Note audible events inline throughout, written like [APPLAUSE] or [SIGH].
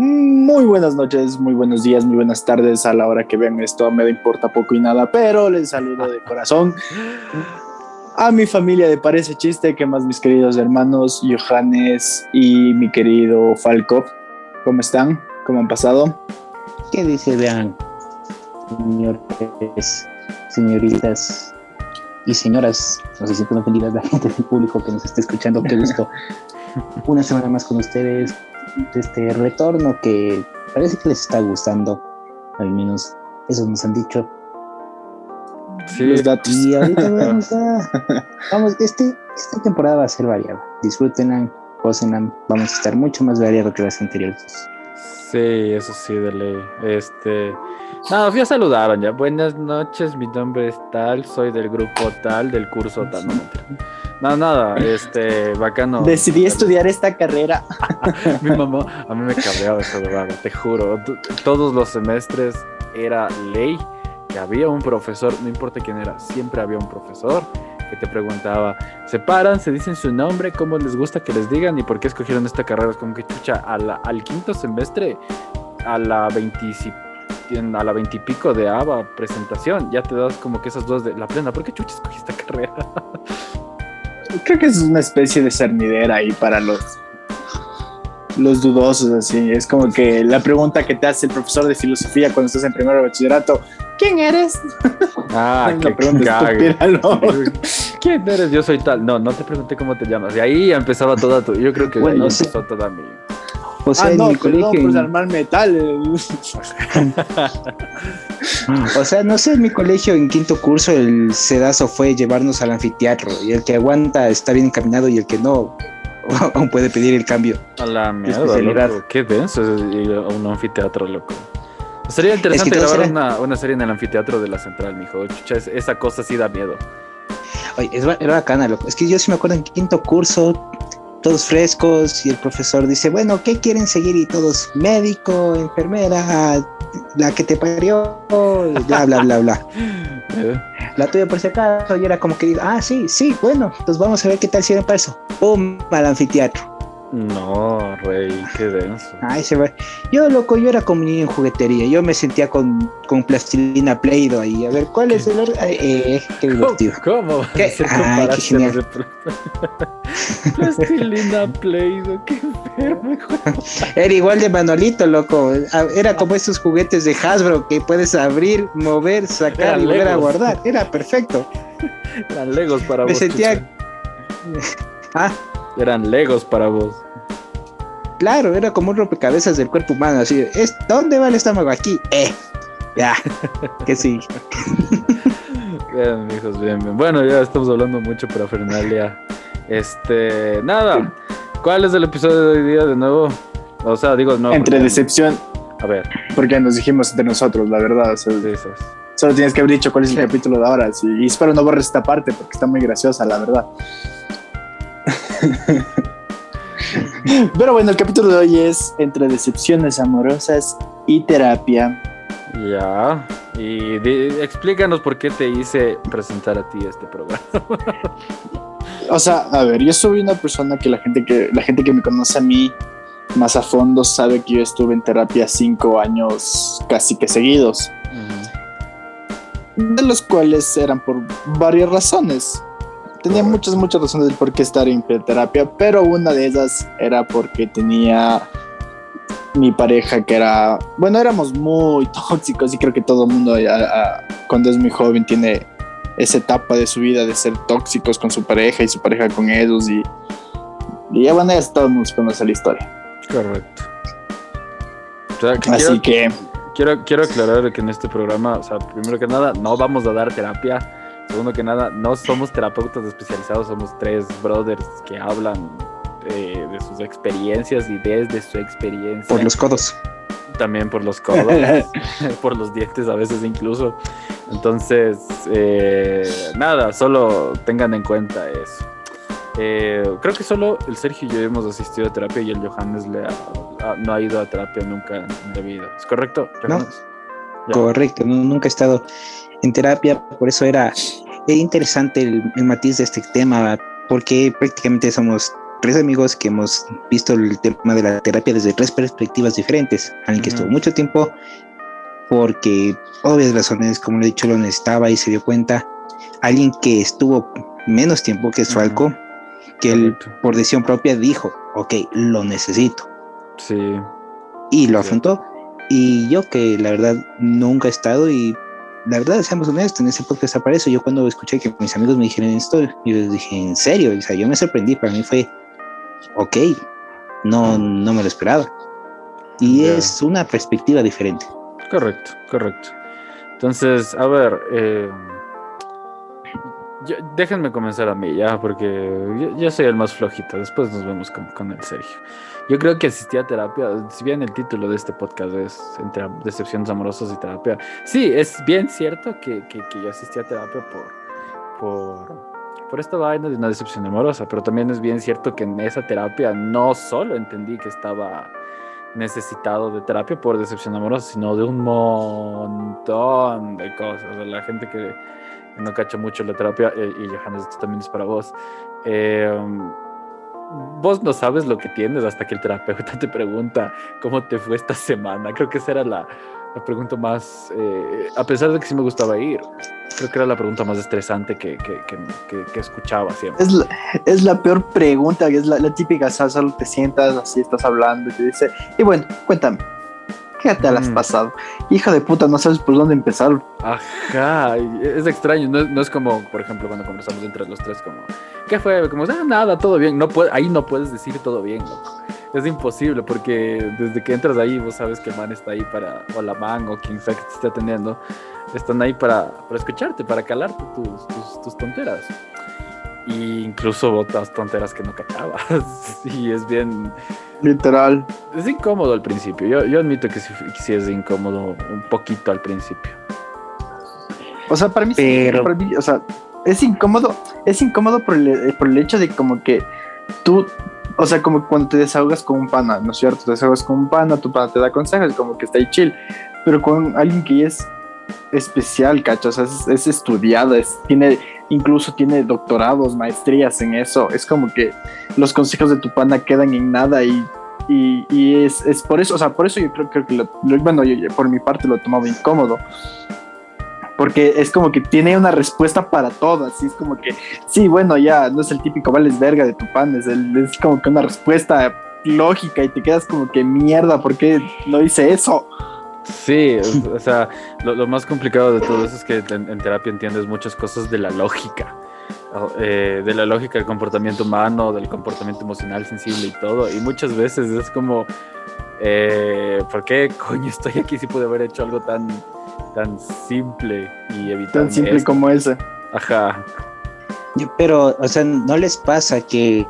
Muy buenas noches, muy buenos días, muy buenas tardes a la hora que vean esto. Me importa poco y nada, pero les saludo de [LAUGHS] corazón a mi familia de Parece Chiste, que más mis queridos hermanos Johannes y mi querido Falco. ¿Cómo están? ¿Cómo han pasado? ¿Qué dice, vean, señores, señoritas y señoras? No sé si pueden ofendidas la gente del público que nos está escuchando. Qué gusto. [LAUGHS] Una semana más con ustedes este retorno que parece que les está gustando, al menos eso nos han dicho. Sí, los datos. Y ahorita [LAUGHS] vamos a, vamos, este, esta temporada va a ser variada. Disfrútenla, gócenla, vamos a estar mucho más variados que las anteriores. Sí, eso sí, de ley. Este, nada, fui a saludaron ya. Buenas noches, mi nombre es tal, soy del grupo tal, del curso tal. No, no, nada, este, bacano. Decidí estudiar esta carrera. [LAUGHS] Mi mamá, a mí me cabreaba eso, verdad, te juro. Todos los semestres era ley que había un profesor, no importa quién era, siempre había un profesor que te preguntaba, se paran, se dicen su nombre, cómo les gusta que les digan y por qué escogieron esta carrera. Es como que, chucha, al quinto semestre, a la 25 a la veintipico de ABA presentación, ya te das como que esas dos de la plena, ¿por qué chucha escogí esta [LAUGHS] carrera? Creo que es una especie de cernidera ahí para los los dudosos, así. Es como que la pregunta que te hace el profesor de filosofía cuando estás en primer bachillerato, ¿quién eres? Ah, [LAUGHS] qué pregunta ¿Quién eres? Yo soy tal. No, no te pregunté cómo te llamas. Y ahí empezaba toda tu. Yo creo que ahí empezó toda mi. O sea, ah, no, en mi colegio. pues armar metal. [LAUGHS] o sea, no sé, en mi colegio en quinto curso el sedazo fue llevarnos al anfiteatro y el que aguanta está bien encaminado y el que no [LAUGHS] aún puede pedir el cambio. A la mierda, loco. Qué denso es un anfiteatro, loco. Sería interesante grabar una, una, serie en el anfiteatro de la central, mijo. Chucha, esa cosa sí da miedo. Oye, es, era bacana, loco. Es que yo sí me acuerdo en quinto curso todos frescos y el profesor dice, bueno, ¿qué quieren seguir? Y todos, médico, enfermera, la que te parió, bla, bla, bla, bla. [LAUGHS] la tuya por si acaso, y era como que, ah, sí, sí, bueno, pues vamos a ver qué tal sirve para eso. ¡Pum! Al anfiteatro. No, rey, qué denso. Ay, se va. Yo, loco, yo era como niño en juguetería. Yo me sentía con, con plastilina Play-Doh ahí. A ver, ¿cuál es el eh, qué divertido. ¿Cómo? ¿Qué? Ay, qué genial. [LAUGHS] plastilina Play-Doh, qué enfermo. Era igual de Manolito, loco. Era como esos juguetes de Hasbro que puedes abrir, mover, sacar y volver a guardar. Era perfecto. Eran Legos para Me sentía... [LAUGHS] ah eran legos para vos. Claro, era como un rompecabezas del cuerpo humano, así, ¿es, ¿dónde va el estómago? Aquí, eh, ya, [LAUGHS] que sí. [LAUGHS] bien, hijos, bien, bien. Bueno, ya estamos hablando mucho para Fernalia. Este, nada, ¿cuál es el episodio de hoy día de nuevo? O sea, digo, no. Entre decepción. A ver. Porque nos dijimos entre nosotros, la verdad. Solo tienes que haber dicho cuál es el capítulo de ahora. Sí, y espero no borres esta parte porque está muy graciosa, la verdad. [LAUGHS] Pero bueno, el capítulo de hoy es entre decepciones amorosas y terapia. Ya, y explícanos por qué te hice presentar a ti este programa. [LAUGHS] o sea, a ver, yo soy una persona que la gente que la gente que me conoce a mí más a fondo sabe que yo estuve en terapia cinco años casi que seguidos. De los cuales eran por varias razones tenía muchas, muchas razones del por qué estar en terapia, pero una de esas era porque tenía mi pareja que era, bueno, éramos muy [LAUGHS] tóxicos y creo que todo el mundo cuando es muy joven tiene esa etapa de su vida de ser tóxicos con su pareja y su pareja con ellos y, y ya bueno, ya todos conoce la historia. Correcto. Así que... Quiero, quiero aclarar que en este programa, o sea, primero que nada, no vamos a dar terapia Segundo que nada, no somos terapeutas especializados, somos tres brothers que hablan eh, de sus experiencias y desde su experiencia. Por los codos. También por los codos, [LAUGHS] por los dientes a veces incluso. Entonces, eh, nada, solo tengan en cuenta eso. Eh, creo que solo el Sergio y yo hemos asistido a terapia y el Johannes le no ha ido a terapia nunca en la vida. ¿Es correcto? Johannes? No. Correcto, nunca he estado en terapia, por eso era, interesante el, matiz de este tema, porque prácticamente somos tres amigos que hemos visto el tema de la terapia desde tres perspectivas diferentes. Alguien que Ujú. estuvo mucho tiempo porque obvias razones, como lo he dicho, lo necesitaba y se dio cuenta. Alguien que estuvo menos tiempo que es Ujú. Falco, que él por decisión propia dijo, ok, lo necesito Sí. y lo Sí. afrontó. Y yo que la verdad nunca he estado y la verdad, seamos honestos, en ese podcast aparece. Yo cuando escuché que mis amigos me dijeron esto, yo les dije, ¿en serio? O sea, yo me sorprendí, para mí fue, ok, no, no me lo esperaba. Y es una perspectiva diferente. Correcto, correcto. Entonces, a ver, eh, yo- déjenme comenzar a mí ya, porque yo, yo soy el más flojito. Después nos vemos con, con el Sergio. Yo creo que asistí a terapia, si bien el título de este podcast es entre decepciones amorosas y terapia. Sí, es bien cierto que, que, que yo asistí a terapia por, por, por esta vaina de una decepción amorosa, pero también es bien cierto que en esa terapia no solo entendí que estaba necesitado de terapia por decepción amorosa, sino de un montón de cosas. O sea, la gente que no cacha mucho la terapia, eh, y Johannes, esto también es para vos. eh, vos no sabes lo que tienes hasta que el terapeuta te pregunta cómo te fue esta semana. Creo que esa era la, la pregunta más, eh, a pesar de que sí me gustaba ir, creo que era la pregunta más estresante que, que, que, escuchaba siempre. Es la, es la peor pregunta, es la, la típica, solo te sientas, así estás hablando y te dice, y bueno, cuéntame, ¿qué te has Mm. pasado? Hija de puta, no sabes por dónde empezar. Ajá, es extraño, no es, no es como, por ejemplo, cuando conversamos entre los tres, como, ¿qué fue? Como, ah, nada, todo bien. No puede, ahí no puedes decir todo bien, loco. Es imposible, porque desde que entras ahí, vos sabes que el man está ahí para, o la man, o quien sea que te esté atendiendo, están ahí para, para escucharte, para calarte tus, tus, tus tonteras. Y incluso otras tonteras que no cachabas. [LAUGHS] y es bien, Literal. es incómodo al principio. Yo, yo admito que sí, es incómodo un poquito al principio. O sea, para mí, sí, Pero- para mí, o sea, es incómodo, es incómodo por el, por el hecho de como que tú, o sea, como cuando te desahogas con un pana, ¿no es cierto? Te desahogas con un pana, tu pana te da consejos, como que está ahí chill, pero con alguien que es especial, cacho, o sea, es, es estudiado, es, tiene, incluso tiene doctorados, maestrías en eso, es como que los consejos de tu pana quedan en nada y... Y, y es, es por eso, o sea, por eso yo creo, que, lo, bueno, yo, por mi parte lo tomaba incómodo, porque es como que tiene una respuesta para todo, así es como que, sí, bueno, ya no es el típico vales verga de tu pan, es, el- es como que una respuesta lógica y te quedas como que mierda, ¿por qué no hice eso? Sí, o- o sea, lo, lo más complicado de todo eso es que en, en terapia entiendes muchas cosas de la lógica, eh, de la lógica del comportamiento humano, del comportamiento emocional sensible y todo, y muchas veces es como, eh, ¿por qué coño estoy aquí si pude haber hecho algo tan, tan simple y evitar Tan simple como ese. Ajá, Pero, o sea, ¿no les pasa que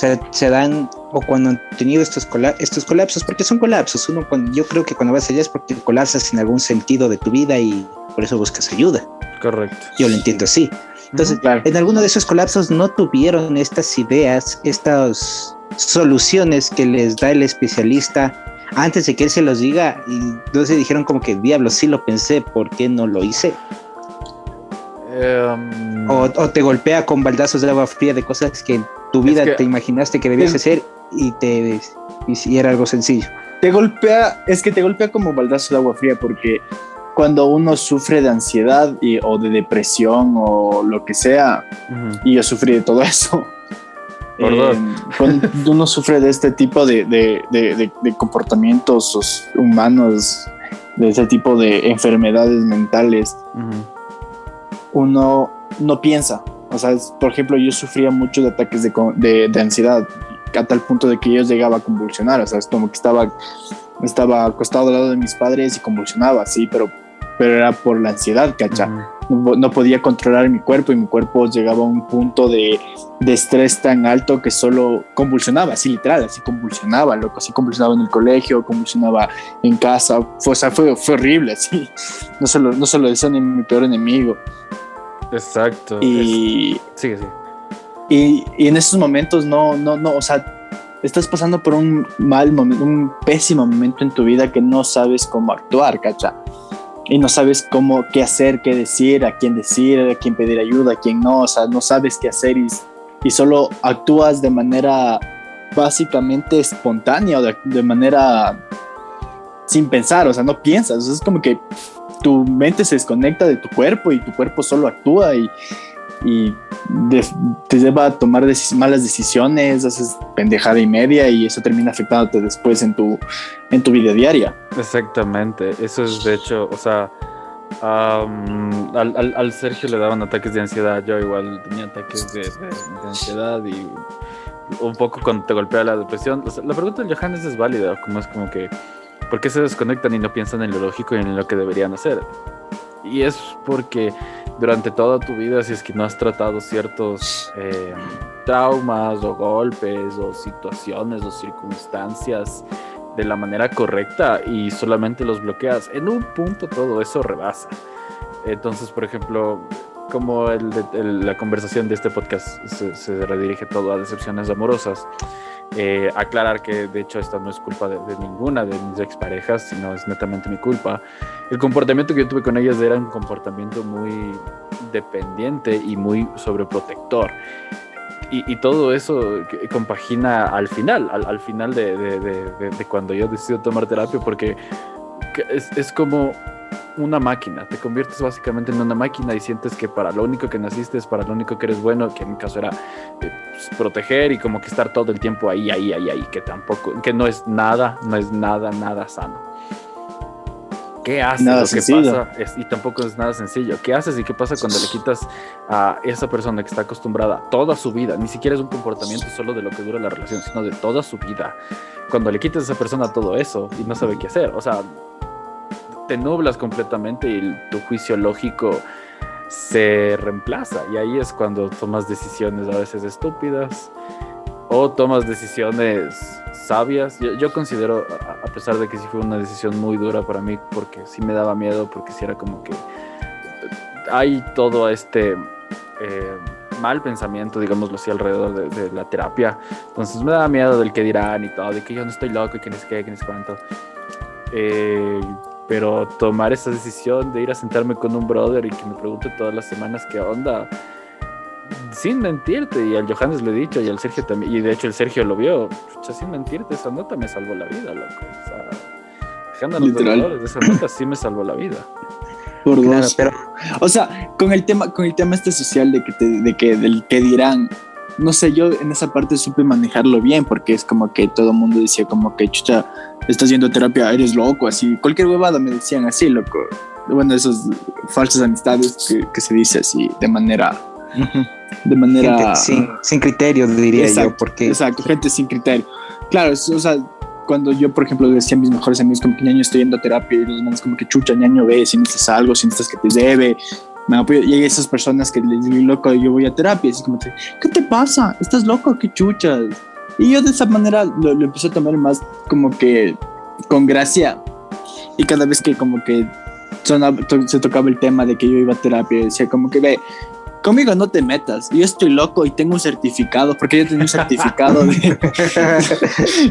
o sea, se dan, o cuando han tenido estos, estos colapsos, porque son colapsos, uno cuando, yo creo que cuando vas allá es porque colapsas en algún sentido de tu vida y por eso buscas ayuda. correcto. Yo lo entiendo así. Entonces. Claro. en alguno de esos colapsos no tuvieron estas ideas, estas soluciones que les da el especialista antes de que él se los diga y entonces dijeron como que diablo, sí lo pensé, ¿por qué no lo hice? Em, O, o te golpea con baldazos de agua fría de cosas que tu vida que- te imaginaste que debías Es- hacer y te y si era algo sencillo. Te golpea, es que te golpea como baldazo de agua fría porque cuando uno sufre de ansiedad y, o de depresión o lo que sea, ujú. y yo sufrí de todo eso. [LAUGHS] Dos. Cuando uno sufre de este tipo de, de- de- de- de comportamientos os- humanos, de ese tipo de enfermedades mentales, Ujú. uno no piensa. O sea, es- por ejemplo, yo sufría mucho de ataques de, de- de ansiedad, a tal punto de que yo llegaba a convulsionar. O sea, es como que estaba, estaba acostado al lado de mis padres y convulsionaba, sí, pero, pero era por la ansiedad, ¿cacha? Ujú. no, no podía controlar mi cuerpo y mi cuerpo llegaba a un punto de, de estrés tan alto que solo convulsionaba, así literal, así convulsionaba, loco, así convulsionaba en el colegio, convulsionaba en casa, fue, o sea, fue, fue horrible, así, [LAUGHS] no se lo, no se lo deseo ni mi peor enemigo. Exacto. es- Y, Sigue, sigue. y, y en esos momentos no, no, no, o sea, estás pasando por un mal momento, un pésimo momento en tu vida que no sabes cómo actuar, ¿cacha? Y no sabes cómo, qué hacer, qué decir, a quién decir, a quién pedir ayuda, a quién no, o sea, no sabes qué hacer y y solo actúas de manera básicamente espontánea o de, de manera sin pensar, o sea, no piensas, o sea, es como que tu mente se desconecta de tu cuerpo y tu cuerpo solo actúa y, de- te lleva a tomar malas decisiones, haces pendejada y media y eso termina afectándote después en tu, en tu vida diaria. Exactamente, eso es de hecho, o sea, al, al- Sergio le daban ataques de ansiedad, yo igual tenía ataques de, de- de ansiedad y un poco cuando te golpea la depresión. La pregunta del Johannes es válida, como es como que, ¿por qué se desconectan y no piensan en lo lógico y en lo que deberían hacer? Y es porque durante toda tu vida, si es que no has tratado ciertos eh, traumas o golpes o situaciones o circunstancias de la manera correcta y solamente los bloqueas, en un punto todo eso rebasa. Entonces, por ejemplo, como el el- la conversación de este podcast se, se redirige todo a decepciones amorosas, eh, aclarar que de hecho esta no es culpa de, ninguna de mis exparejas, sino es netamente mi culpa. El comportamiento que yo tuve con ellas era un comportamiento muy dependiente y muy sobreprotector. Y, y todo eso compagina al final, al, al final de, de- cuando yo decido tomar terapia, porque que es, es como una máquina, te conviertes básicamente en una máquina y sientes que para lo único que naciste es para lo único que eres bueno, que en mi caso era eh, pues, proteger y como que estar todo el tiempo ahí, ahí, ahí, ahí, que tampoco, que no es nada, no es nada, nada sano. ¿Qué haces? Nada lo que pasa es- y tampoco es nada sencillo. ¿Qué haces y qué pasa cuando le quitas a esa persona que está acostumbrada toda su vida? Ni siquiera es un comportamiento solo de lo que dura la relación, sino de toda su vida. Cuando le quitas a esa persona todo eso y no sabe qué hacer, o sea, te nublas completamente y tu juicio lógico se reemplaza. Y ahí es cuando tomas decisiones a veces estúpidas o tomas decisiones sabias. Yo, considero, a, pesar de que sí fue una decisión muy dura para mí, porque sí me daba miedo, porque sí era como que hay todo este eh, mal pensamiento, digámoslo así, alrededor de, la terapia. Entonces me daba miedo del que dirán y todo, de que yo no estoy loco y que ni qué, que ni cuánto. Eh, pero tomar esa decisión de ir a sentarme con un brother y que me pregunte todas las semanas qué onda, sin mentirte, y al Johannes lo he dicho, y al Sergio también, y de hecho el Sergio lo vio, chucha, sin mentirte, esa nota me salvó la vida, loco. O sea, dejándonos de esa nota sí me salvó la vida. Por Claro, dos. pero O sea, con el tema, con el tema este social de que te, de que del que dirán, no sé, yo en esa parte supe manejarlo bien, porque es como que todo el mundo decía como que chucha, estás yendo a terapia, eres loco, así, cualquier huevada me decían así, loco. Bueno, esas falsas amistades que, que se dice así de manera, de manera gente sin, sin criterio, diría Exacto, yo, porque Exacto, gente sin criterio. Claro, es- o sea, cuando yo, por ejemplo, le decía a mis mejores amigos como que ñaño estoy yendo a terapia y los manes como que chucha, ñaño ve, si necesitas algo, si necesitas que te debe, me apoyo. Y hay esas personas que les digo, loco, yo voy a terapia, y así como, que, ¿qué te pasa? ¿Estás loco? ¿Qué chuchas? Y yo de esa manera lo, lo empecé a tomar más como que con gracia. Y cada vez que como que sonaba- to- se tocaba el tema de que yo iba a terapia, decía como que ve, conmigo no te metas, yo estoy loco y tengo un certificado, porque yo tenía un certificado de... [LAUGHS]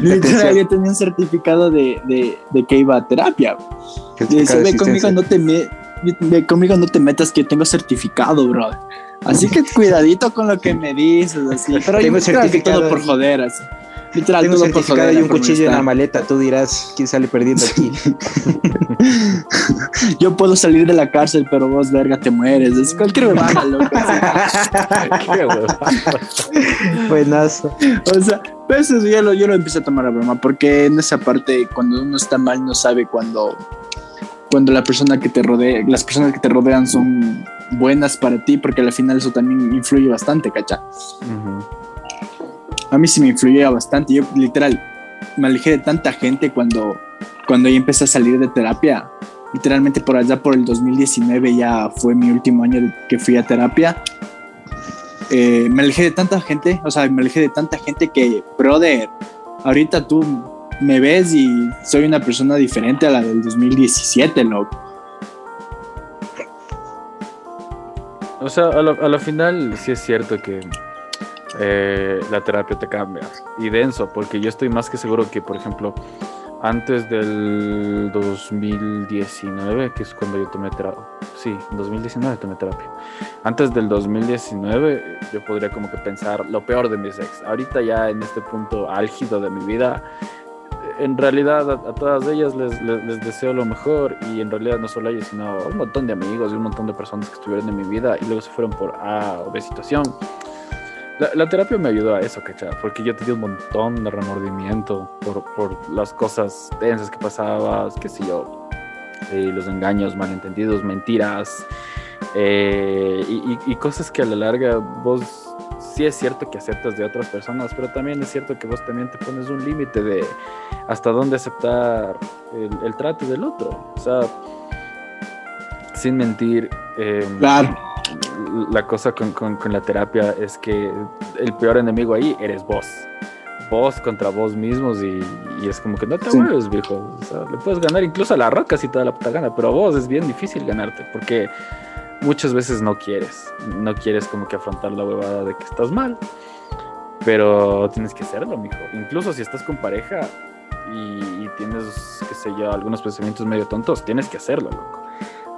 [LAUGHS] Literal, yo tenía un certificado de, de, de que iba a terapia. Y decía, ve, conmigo no te me, ve, conmigo no te metas que yo tengo certificado, bro. Así que [LAUGHS] cuidadito con lo que me dices, así. Pero Tengo yo certificado por joder, así. Literal, Tengo un certificado y un cuchillo en la maleta, tú dirás quién sale perdiendo aquí. [LAUGHS] Yo puedo salir de la cárcel, pero vos, verga, te mueres. Es cualquier [LAUGHS] huevada, loco. Qué. [LAUGHS] Buenazo. O sea, pero eso yo lo, yo lo empecé a tomar a broma, porque en esa parte, cuando uno está mal, no sabe cuando, cuando la persona que te rodea, las personas que te rodean son buenas para ti, porque al final eso también influye bastante, ¿cacha? Ujú. A mí sí me influía bastante. Yo, literal, me alejé de tanta gente cuando, cuando ya empecé a salir de terapia. Literalmente por allá, por el 2019, ya fue mi último año que fui a terapia. Eh, me alejé de tanta gente, o sea, me alejé de tanta gente que, brother, ahorita tú me ves y soy una persona diferente a la del 2017, loco. O sea, a la, a la final sí es cierto que eh, la terapia te cambia. Y denso, porque yo estoy más que seguro que, por ejemplo, antes del 2019, que es cuando yo tomé terapia. Sí, en 2019 tomé terapia. Antes del 2019 yo podría como que pensar lo peor de mis ex. Ahorita ya en este punto álgido de mi vida, en realidad a, todas ellas les, les, deseo lo mejor y en realidad no solo a ellas, sino a un montón de amigos y un montón de personas que estuvieron en mi vida y luego se fueron por A o B situación. La, terapia me ayudó a eso, ¿cachai? Porque yo tenía un montón de remordimiento por, por las cosas tensas que pasabas, qué sé yo, eh, los engaños, malentendidos, mentiras eh, y, cosas que a la larga vos sí es cierto que aceptas de otras personas, pero también es cierto que vos también te pones un límite de hasta dónde aceptar el, el, trato del otro. O sea, sin mentir. Eh, claro la cosa con, con, la terapia es que el peor enemigo ahí eres vos. Vos contra vos mismos y, y es como que no te mueves, viejo. O sea, le puedes ganar incluso a la roca si te da la puta gana, pero a vos es bien difícil ganarte porque muchas veces no quieres. No quieres como que afrontar la huevada de que estás mal, pero tienes que hacerlo, mijo. Incluso si estás con pareja y, y tienes, qué sé yo, algunos pensamientos medio tontos, tienes que hacerlo, loco.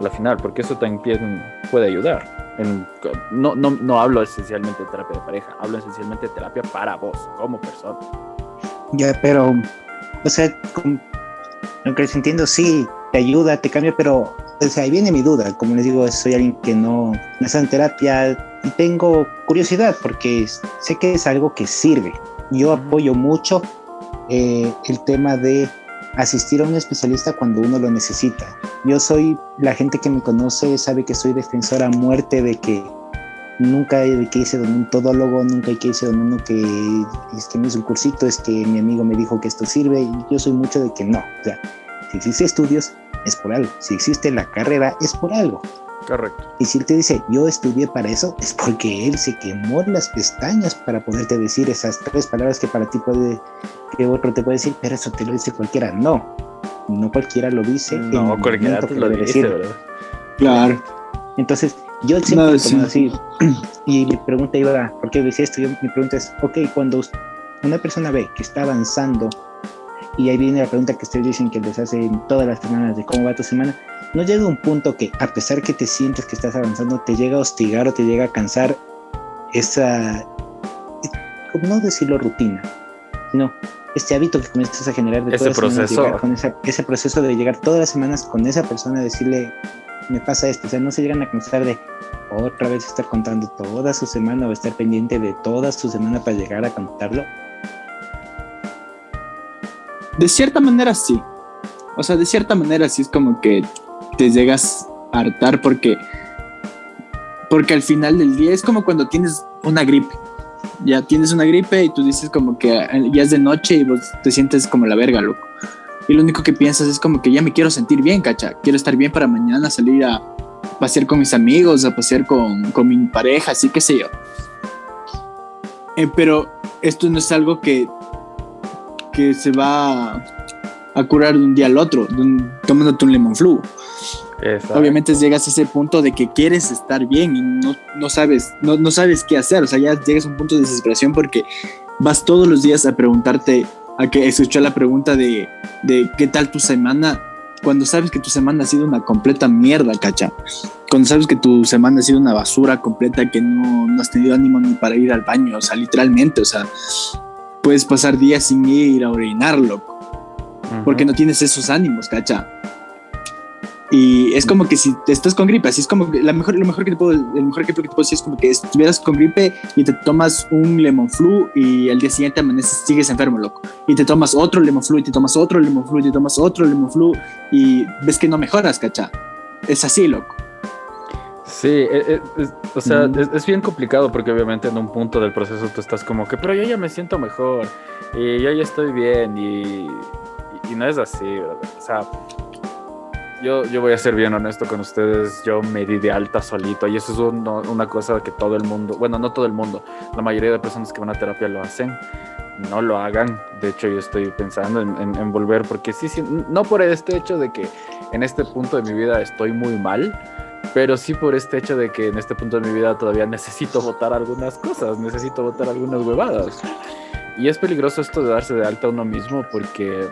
La final, porque eso también puede ayudar no, no, no hablo esencialmente de terapia de pareja, hablo esencialmente de terapia para vos, como persona. Ya, pero, o sea, aunque les entiendo, sí, te ayuda, te cambia, pero, o sea, ahí viene mi duda. Como les digo, soy alguien que no, no está en terapia y tengo curiosidad porque sé que es algo que sirve. Yo apoyo mucho eh, el tema de asistir a un especialista cuando uno lo necesita. Yo soy, la gente que me conoce sabe que soy defensora a muerte de que nunca hay que irse donde un todólogo, nunca hay que irse donde uno que es que me hizo un cursito, es que mi amigo me dijo que esto sirve y yo soy mucho de que no. O sea, si existe estudios es por algo, si existe la carrera es por algo. Correcto. Y si él te dice, yo estudié para eso, es porque él se quemó las pestañas para poderte decir esas tres palabras que para ti puede, que otro te puede decir, pero eso te lo dice cualquiera. No, no cualquiera lo dice. No, cualquiera te lo dice, ¿verdad? Claro. Entonces, yo siempre no, así, [CLEARS THROAT] y mi pregunta iba, ¿por qué dice esto? Yo, mi pregunta es, ok, cuando una persona ve que está avanzando, y ahí viene la pregunta que ustedes dicen que les hacen todas las semanas de cómo va tu semana, no llega un punto que a pesar que te sientes que estás avanzando, te llega a hostigar o te llega a cansar esa, no decirlo rutina, sino este hábito que comienzas a generar de ese proceso. Con ese proceso de llegar todas las semanas con esa persona, decirle, me pasa esto, o sea, no se llegan a cansar de otra vez estar contando toda su semana o estar pendiente de toda su semana para llegar a contarlo. De cierta manera sí. O sea, de cierta manera sí es como que te llegas a hartar porque porque al final del día es como cuando tienes una gripe. Ya tienes una gripe y tú dices como que ya es de noche y vos te sientes como la verga, loco. Y lo único que piensas es como que ya me quiero sentir bien, cacha. Quiero estar bien para mañana salir a pasear con mis amigos, a pasear con, con mi pareja, así que sé yo. Eh, pero esto no es algo que, que se va a curar de un día al otro, tomándote un lemon flu. Obviamente llegas a ese punto de que quieres estar bien y no, no sabes, no, no, sabes qué hacer. O sea, ya llegas a un punto de desesperación porque vas todos los días a preguntarte, a que escuchar la pregunta de, de qué tal tu semana, cuando sabes que tu semana ha sido una completa mierda, cacha. Cuando sabes que tu semana ha sido una basura completa, que no, no has tenido ánimo ni para ir al baño, o sea, literalmente, o sea, puedes pasar días sin ir a orinar, loco porque no tienes esos ánimos, cacha. Y es como que si estás con gripe, así es como que la mejor, lo mejor que te puedo, el mejor ejemplo que te puedo decir es como que estuvieras con gripe y te tomas un lemon flu y al día siguiente amaneces, sigues enfermo, loco. Y te tomas otro lemon flu y te tomas otro lemon flu y te tomas otro lemon flu y ves que no mejoras, cacha. Es así, loco. Sí, e, e, o sea, es, bien complicado porque obviamente en un punto del proceso tú estás como que, pero yo ya me siento mejor y yo ya estoy bien y y no es así, O sea, yo, yo voy a ser bien honesto con ustedes, yo me di de alta solito y eso es una cosa que todo el mundo, bueno, no todo el mundo, la mayoría de personas que van a terapia lo hacen, no lo hagan. De hecho, yo estoy pensando en, volver porque sí, sí, no por este hecho de que en este punto de mi vida estoy muy mal, pero sí por este hecho de que en este punto de mi vida todavía necesito votar algunas cosas, necesito votar algunas huevadas. Y es peligroso esto de darse de alta a uno mismo porque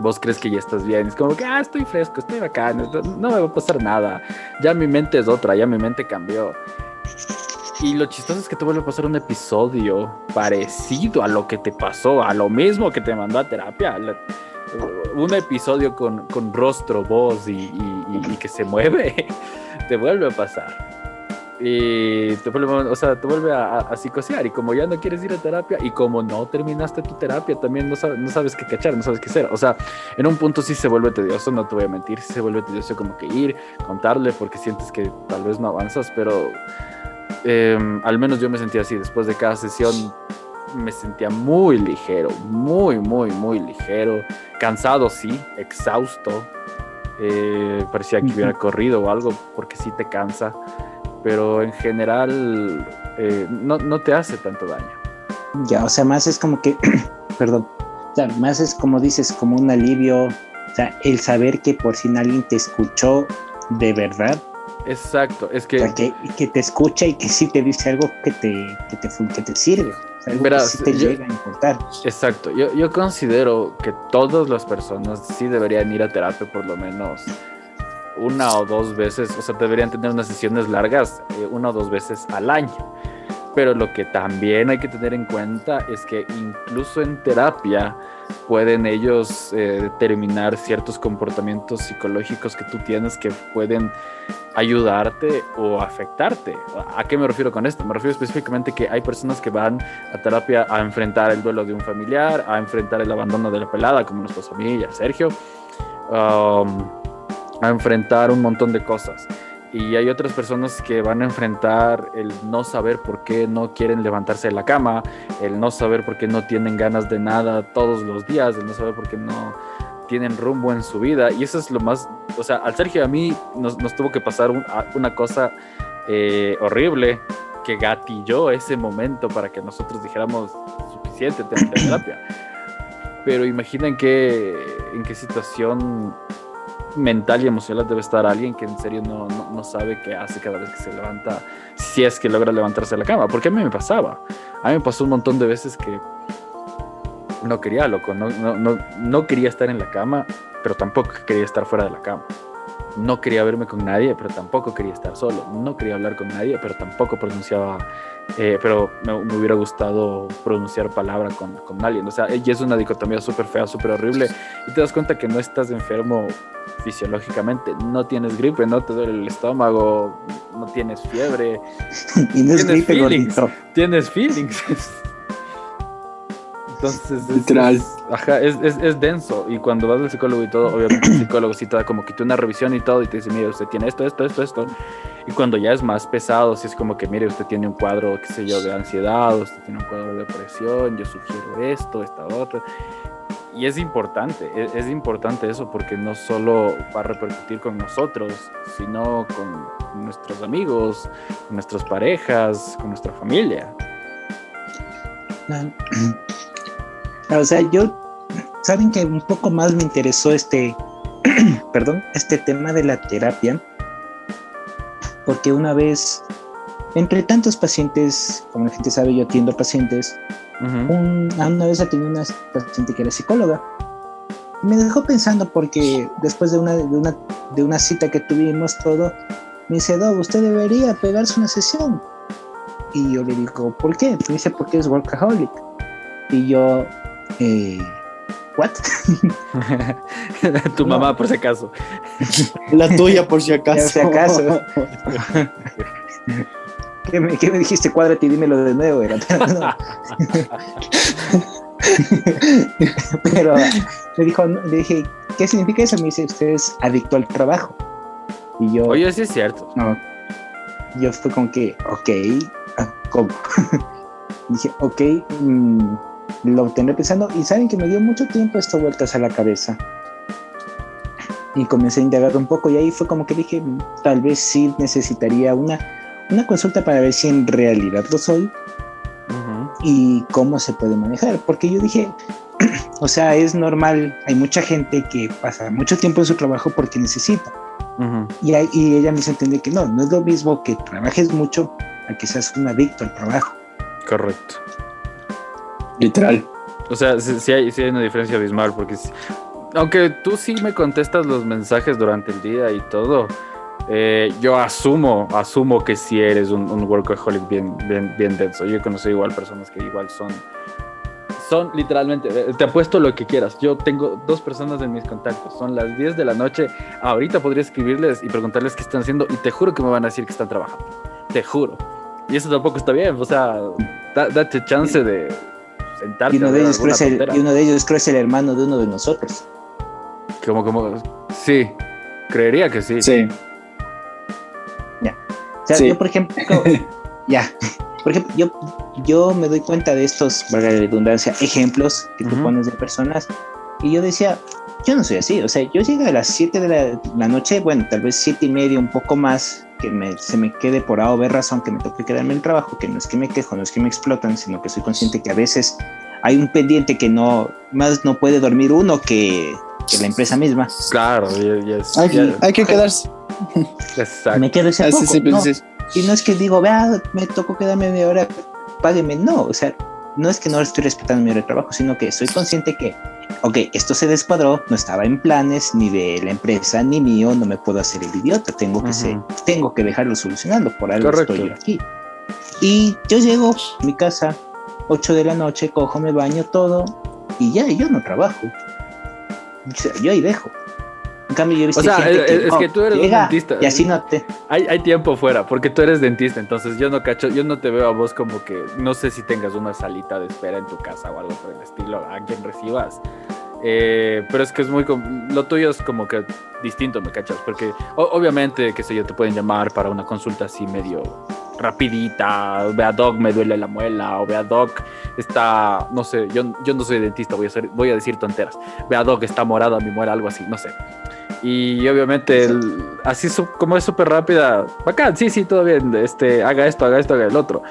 vos crees que ya estás bien. Es como que, ah, estoy fresco, estoy bacán, no, no me va a pasar nada. Ya mi mente es otra, ya mi mente cambió. Y lo chistoso es que te vuelve a pasar un episodio parecido a lo que te pasó, a lo mismo que te mandó a terapia. Un episodio con, con rostro, voz y- y que se mueve, [LAUGHS] te vuelve a pasar. Y te vuelve, o sea, te vuelve a, a- a psicosear. Y como ya no quieres ir a terapia, y como no terminaste tu terapia, también no sabes, no sabes qué cachar, no sabes qué hacer. O sea, en un punto sí se vuelve tedioso, no te voy a mentir, sí se vuelve tedioso como que ir, contarle, porque sientes que tal vez no avanzas, pero eh, al menos yo me sentía así. Después de cada sesión me sentía muy ligero, muy, muy, muy ligero. Cansado, sí, exhausto. Eh, parecía que hubiera corrido o algo, porque sí te cansa. Pero en general eh, no, no te hace tanto daño. Ya, o sea, más es como que, [CLEARS THROAT] perdón, o sea, más es como dices, como un alivio, o sea, el saber que por fin alguien te escuchó de verdad, Exacto, es o que sea, que, que te escucha y que sí te dice algo que te, que te, fun- que te sirve, o sea, algo Verás, que sí te yo- llega a importar. Exacto, yo, yo considero que todas las personas sí deberían ir a terapia por lo menos una o dos veces, o sea, deberían tener unas sesiones largas eh, una o dos veces al año. Pero lo que también hay que tener en cuenta es que incluso en terapia pueden ellos eh, determinar ciertos comportamientos psicológicos que tú tienes que pueden ayudarte o afectarte. ¿A qué me refiero con esto? Me refiero específicamente que hay personas que van a terapia a enfrentar el duelo de un familiar, a enfrentar el abandono de la pelada, como nos pasó a mí y Sergio, um, a enfrentar un montón de cosas. Y hay otras personas que van a enfrentar el no saber por qué no quieren levantarse de la cama, el no saber por qué no tienen ganas de nada todos los días, el no saber por qué no tienen rumbo en su vida. Y eso es lo más, o sea, al Sergio y a mí nos, nos tuvo que pasar un- una cosa eh, horrible que gatilló ese momento para que nosotros dijéramos suficiente, tengo terapia. [CLEARS THROAT] Pero imaginen qué, en qué situación mental y emocional debe estar alguien que en serio no, no, no sabe qué hace cada vez que se levanta, si es que logra levantarse de la cama. Porque a mí me pasaba. A mí me pasó un montón de veces que no quería, loco, no, no, no, no quería estar en la cama, pero tampoco quería estar fuera de la cama. No quería verme con nadie, pero tampoco quería estar solo. No quería hablar con nadie, pero tampoco pronunciaba, eh, pero me, me hubiera gustado pronunciar palabra con, con alguien. O sea, y es una dicotomía súper fea, súper horrible. Y te das cuenta que no estás enfermo fisiológicamente. No tienes gripe, no te duele el estómago, no tienes fiebre, [LAUGHS] y no es tienes gripe, feelings. gordito. tienes feelings. [LAUGHS] Entonces, es, Literal. es- ajá, es, es- es denso. Y cuando vas al psicólogo y todo, obviamente el psicólogo sí te da como que te una revisión y todo, y te dice, mire, usted tiene esto, esto, esto, esto. Y cuando ya es más pesado, si es como que, mire, usted tiene un cuadro, qué sé yo, de ansiedad, usted tiene un cuadro de depresión, yo sugiero esto, esta otra. Y es importante, es, es importante eso porque no solo va a repercutir con nosotros, sino con nuestros amigos, con nuestras parejas, con nuestra familia. O sea, yo, saben que un poco más me interesó este, [CLEARS THROAT] perdón, este tema de la terapia, porque una vez, entre tantos pacientes, como la gente sabe, yo atiendo pacientes, un- a una vez atendí una paciente que era psicóloga. Me dejó pensando porque después de una, de una, de una cita que tuvimos todo, me dice, Doc, usted debería pegarse una sesión. Y yo le digo, ¿por qué? Me dice, porque es workaholic. Y yo, eh, ¿what? [LAUGHS] tu No. mamá, por si acaso. La tuya, por si acaso. Por si acaso. [LAUGHS] ¿Qué me, qué me dijiste? Cuádrate y dímelo de nuevo. Era, pero no. [LAUGHS] Pero le, dijo, le dije, ¿qué significa eso? Me dice, usted es adicto al trabajo. Y yo, Oye, sí es cierto. no. Yo fue con que, ok, ah, ¿cómo? dije, ok, mm, lo tendré pensando. Y saben que me dio mucho tiempo esto vueltas a la cabeza. Y comencé a indagar un poco y ahí fue como que dije, tal vez sí necesitaría una, una consulta para ver si en realidad lo soy y cómo se puede manejar. Porque yo dije, [CLEARS THROAT] o sea, es normal, hay mucha gente que pasa mucho tiempo en su trabajo porque necesita. Y, y ella me hizo entender que no, no es lo mismo que trabajes mucho a que seas un adicto al trabajo. Correcto. Literal. O sea, sí, hay, una diferencia abismal porque aunque tú sí me contestas los mensajes durante el día y todo, eh, yo asumo, asumo que sí eres un, un workaholic bien, bien, bien denso. Yo he conocido igual personas que igual son son literalmente, eh, te apuesto lo que quieras. Yo tengo dos personas en mis contactos, son las 10 de la noche. Ahorita podría escribirles y preguntarles qué están haciendo y te juro que me van a decir que están trabajando. Te juro. Y eso tampoco está bien, o sea, date chance de sentarte. Y uno, de ellos creo es el, y uno de ellos creo es el hermano de uno de nosotros. Como, como, sí, creería que sí. Sí. Ya. O sea, yo por ejemplo, [LAUGHS] ya. Por ejemplo, yo, yo me doy cuenta de estos, valga la redundancia, ejemplos que tú pones de personas y yo decía, yo no soy así, o sea, yo llego a las 7 de la, noche, bueno, tal vez 7 y media, un poco más, que me, se me quede por A o B razón que me toque quedarme en el trabajo, que no es que me quejo, no es que me explotan, sino que soy consciente que a veces hay un pendiente que no, más no puede dormir uno que, que la empresa misma. Claro, hay, hay, que quedarse. Exacto. Me quedo ese poco, no, y no es que digo, vea, me tocó quedarme media hora, págueme. No, o sea, no es que no estoy respetando mi hora de trabajo, sino que soy consciente que, ok, esto se descuadró, no estaba en planes ni de la empresa ni mío, no me puedo hacer el idiota, tengo que, ser, tengo que dejarlo solucionando, por algo estoy aquí. Y yo llego a mi casa, 8 de la noche, cojo, me baño todo y ya, yo no trabajo. yo ahí dejo. Cambio, yo he visto o sea, es, que, tú eres un dentista. Y así no te. Hay, hay tiempo fuera, porque tú eres dentista, entonces yo no cacho, yo no te veo a vos como que, no sé si tengas una salita de espera en tu casa o algo por el estilo, a quien recibas. Eh, pero es que es muy. Lo tuyo es como que distinto, ¿me cachas? Porque obviamente, qué sé yo, te pueden llamar para una consulta así medio rapidita. Vea, Doc, me duele la muela. O vea, Doc, está. No sé, yo, yo no soy dentista, voy a, ser, voy a decir tonteras. Vea, Doc, está morada mi muela, algo así, no sé. Y obviamente, así como es súper rápida, bacán, sí, sí, todo bien, este, haga esto, haga esto, haga el otro.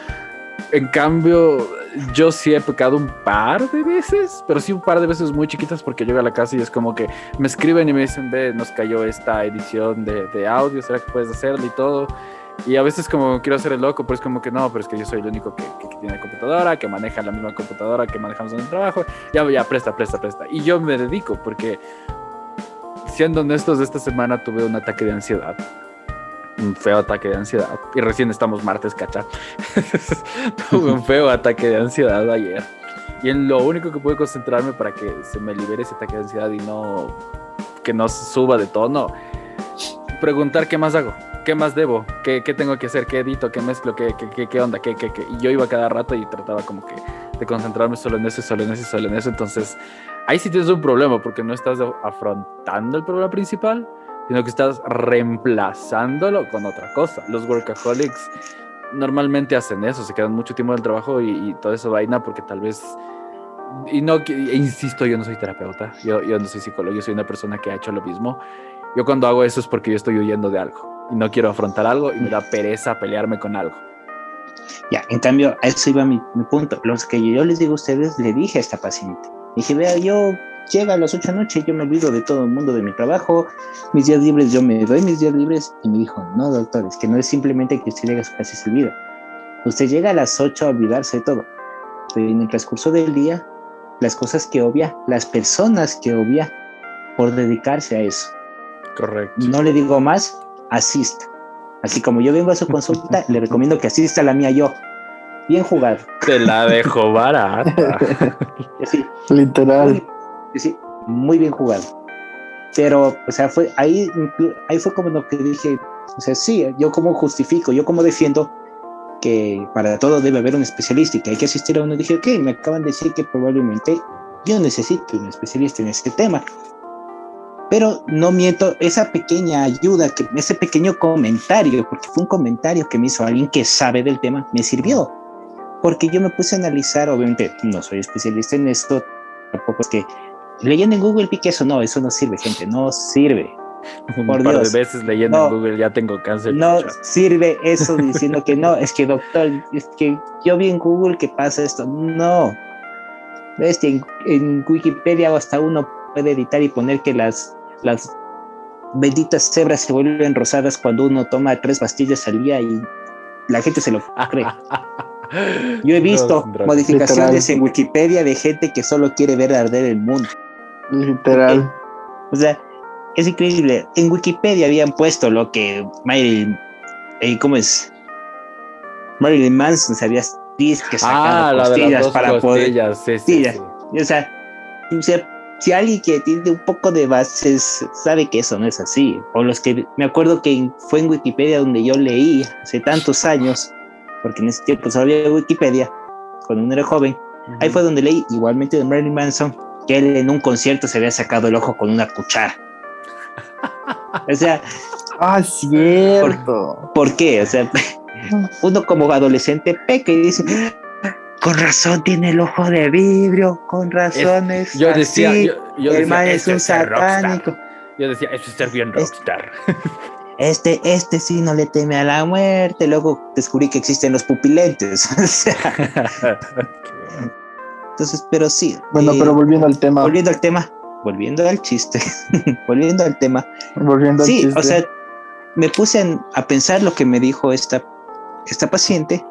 En cambio, yo sí he pecado un par de veces, pero sí un par de veces muy chiquitas porque llego a la casa y es como que me escriben y me dicen, ve, nos cayó esta edición de, de audio, ¿será que puedes hacerlo y todo? Y a veces como quiero hacer el loco, pero es como que no, pero es que yo soy el único que, que, tiene computadora, que maneja la misma computadora que manejamos en el trabajo. Ya, ya, presta, presta, presta. Y yo me dedico porque siendo honestos, esta semana tuve un ataque de ansiedad. Un feo ataque de ansiedad. Y recién estamos martes, cacha. [LAUGHS] tuve un feo ataque de ansiedad ayer. Y en lo único que pude concentrarme para que se me libere ese ataque de ansiedad y no que no suba de tono, preguntar qué más hago, qué más debo, qué, qué tengo que hacer, qué edito, qué mezclo, qué, qué, qué onda, qué, qué, qué. Y yo iba cada rato y trataba como que de concentrarme solo en eso, solo en eso, solo en eso. Entonces ahí sí tienes un problema porque no estás afrontando el problema principal, sino que estás reemplazándolo con otra cosa. Los workaholics normalmente hacen eso, se quedan mucho tiempo en el trabajo y, toda esa vaina porque tal vez... Y no, e insisto, yo no soy terapeuta, yo, yo no soy psicólogo, yo soy una persona que ha hecho lo mismo. Yo cuando hago eso es porque yo estoy huyendo de algo y no quiero afrontar algo y me da pereza pelearme con algo. Ya, en cambio, a eso iba mi, mi punto. Los que yo les digo a ustedes, le dije a esta paciente, dije, vea, yo llega a las 8 de la noche, yo me olvido de todo el mundo de mi trabajo, mis días libres, yo me doy mis días libres. Y me dijo, no, doctor, es que no es simplemente que usted llegue a su casa y se olvida. Usted llega a las 8 a olvidarse de todo. Pero en el transcurso del día, las cosas que obvia, las personas que obvia por dedicarse a eso. Correcto. No le digo más, asista. Así como yo vengo a su consulta, [LAUGHS] le recomiendo que asista a la mía yo. Bien jugado. Te la dejo barata. [LAUGHS] sí, Literal. Muy, sí, muy bien jugado. Pero, o sea, fue ahí, ahí fue como lo que dije, o sea, sí, yo como justifico, yo como defiendo que para todo debe haber un especialista y que hay que asistir a uno. Dije, ok, me acaban de decir que probablemente yo necesito un especialista en este tema. Pero no miento, esa pequeña ayuda, que, ese pequeño comentario, porque fue un comentario que me hizo alguien que sabe del tema, me sirvió porque yo me puse a analizar, obviamente no soy especialista en esto, tampoco es que leyendo en Google pique eso, no, eso no sirve, gente, no sirve. [LAUGHS] Un par de veces leyendo en Google ya tengo cáncer. No sirve [LAUGHS] eso diciendo que no, es que doctor, es que yo vi en Google que pasa esto. No. ¿Ves? En, en Wikipedia hasta uno puede editar y poner que las, las benditas cebras se vuelven rosadas cuando uno toma tres pastillas al día y la gente se lo cree. [LAUGHS] Yo he visto modificaciones en Wikipedia de gente que solo quiere ver arder el mundo. Literal. O sea, es increíble. En Wikipedia habían puesto lo que Marilyn, eh, ¿cómo es? Marilyn Manson se había que ah, la de las dos para costillas, poder. Sí, sí, sí. O, sea, o sea, si alguien que tiene un poco de bases sabe que eso no es así, o los que me acuerdo que fue en Wikipedia donde yo leí hace tantos años, porque en ese tiempo solo había Wikipedia, cuando uno era joven, ahí fue donde leí igualmente de Marilyn Manson, que él en un concierto se había sacado el ojo con una cuchara. [LAUGHS] o sea, ah, cierto. ¿Por, qué? O sea, [LAUGHS] uno como adolescente peca y dice, con razón tiene el ojo de vidrio, con razones. yo decía, yo, el es un satánico. Yo decía, eso es ser bien rockstar. [LAUGHS] Este, este sí no le teme a la muerte. Luego descubrí que existen los pupilentes. [LAUGHS] Entonces, pero sí. Bueno, pero volviendo al tema. Volviendo al tema. Volviendo al chiste. [LAUGHS] volviendo al tema. Volviendo al chiste. Sí, o sea, me puse a pensar lo que me dijo esta, esta paciente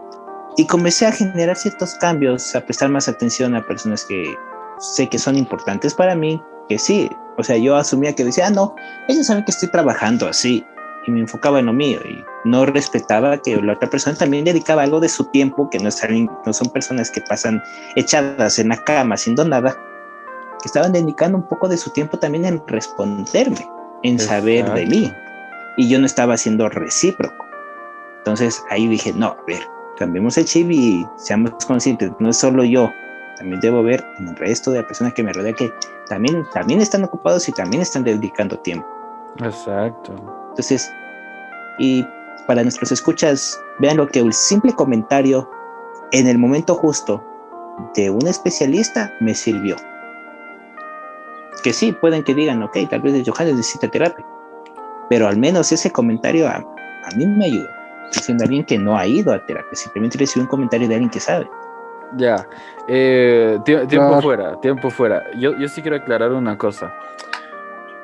y comencé a generar ciertos cambios, a prestar más atención a personas que sé que son importantes para mí, que sí, o sea, yo asumía que decía, ah, no, ellos saben que estoy trabajando así, y me enfocaba en lo mío, y no respetaba que la otra persona también dedicaba algo de su tiempo, que no, no son personas que pasan echadas en la cama haciendo nada, que estaban dedicando un poco de su tiempo también en responderme, en saber de mí, y yo no estaba siendo recíproco. Entonces ahí dije, no, a ver, cambiemos el chip y seamos conscientes, no es solo yo, también debo ver en el resto de las personas que me rodean que también, también están ocupados y también están dedicando tiempo. Exacto. Entonces, y para nuestros escuchas, vean lo que un simple comentario en el momento justo de un especialista me sirvió. Que sí, pueden que digan, ok, tal vez Johannes necesita terapia, pero al menos ese comentario a, a mí me ayudó diciendo alguien que no ha ido a terapia, simplemente recibe un comentario de alguien que sabe. Ya, eh, tiempo fuera, tiempo fuera. Yo, yo sí quiero aclarar una cosa.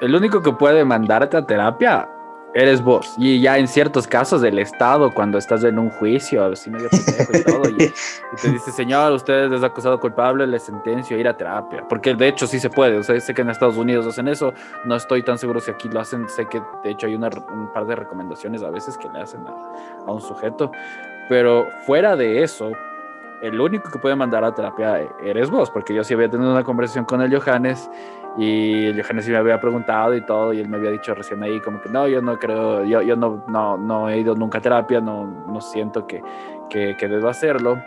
El único que puede mandarte a terapia eres vos. Y ya en ciertos casos del Estado, cuando estás en un juicio, así medio pendejo y todo, y, te dice, señor, usted es acusado culpable, le sentencio ir a terapia. Porque de hecho sí se puede. O sea, sé que en Estados Unidos hacen eso. No estoy tan seguro si aquí lo hacen. Sé que de hecho hay una, un par de recomendaciones a veces que le hacen a, a un sujeto. Pero fuera de eso, el único que puede mandar a terapia eres vos, porque yo sí había tenido una conversación con el Johannes y el Johannes sí me había preguntado y todo, y él me había dicho recién ahí como que no, yo no creo, yo, yo no, no, no he ido nunca a terapia, no, no siento que, que, que debo hacerlo.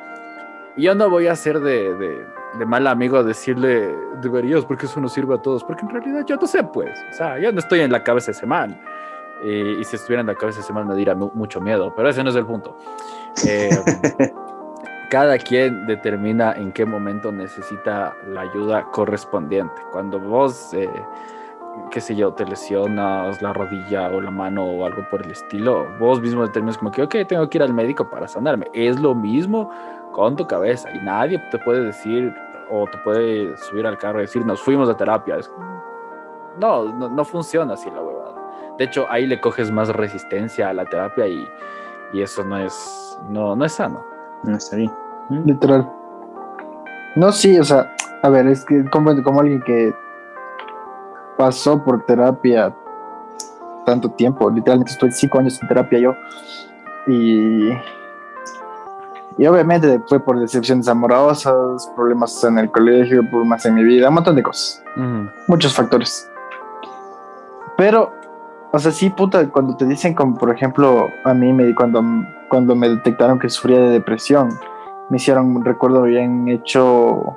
Y yo no voy a ser de, de, de, mal amigo decirle, deberías, porque eso no sirve a todos, porque en realidad yo no sé, pues, o sea, yo no estoy en la cabeza de semana. y si estuviera en la cabeza de semana me diera mucho miedo, pero ese no es el punto. Eh, [LAUGHS] cada quien determina en qué momento necesita la ayuda correspondiente. Cuando vos, eh, qué sé yo, te lesionas la rodilla o la mano o algo por el estilo, vos mismo determinas como que, ok, tengo que ir al médico para sanarme. Es lo mismo con tu cabeza y nadie te puede decir o te puede subir al carro y decir, nos fuimos a terapia. no, no, funciona así la huevada. De hecho, ahí le coges más resistencia a la terapia y, y eso no es, no, no es sano. No está bien. Literal. No, sí, o sea, a ver, es que como, como alguien que pasó por terapia tanto tiempo, literalmente estoy cinco años en terapia yo, y, y obviamente fue por decepciones amorosas, problemas en el colegio, problemas en mi vida, un montón de cosas, muchos factores. Pero, o sea, sí, puta, cuando te dicen, como por ejemplo, a mí me, cuando cuando me detectaron que sufría de depresión, me hicieron, recuerdo, habían hecho,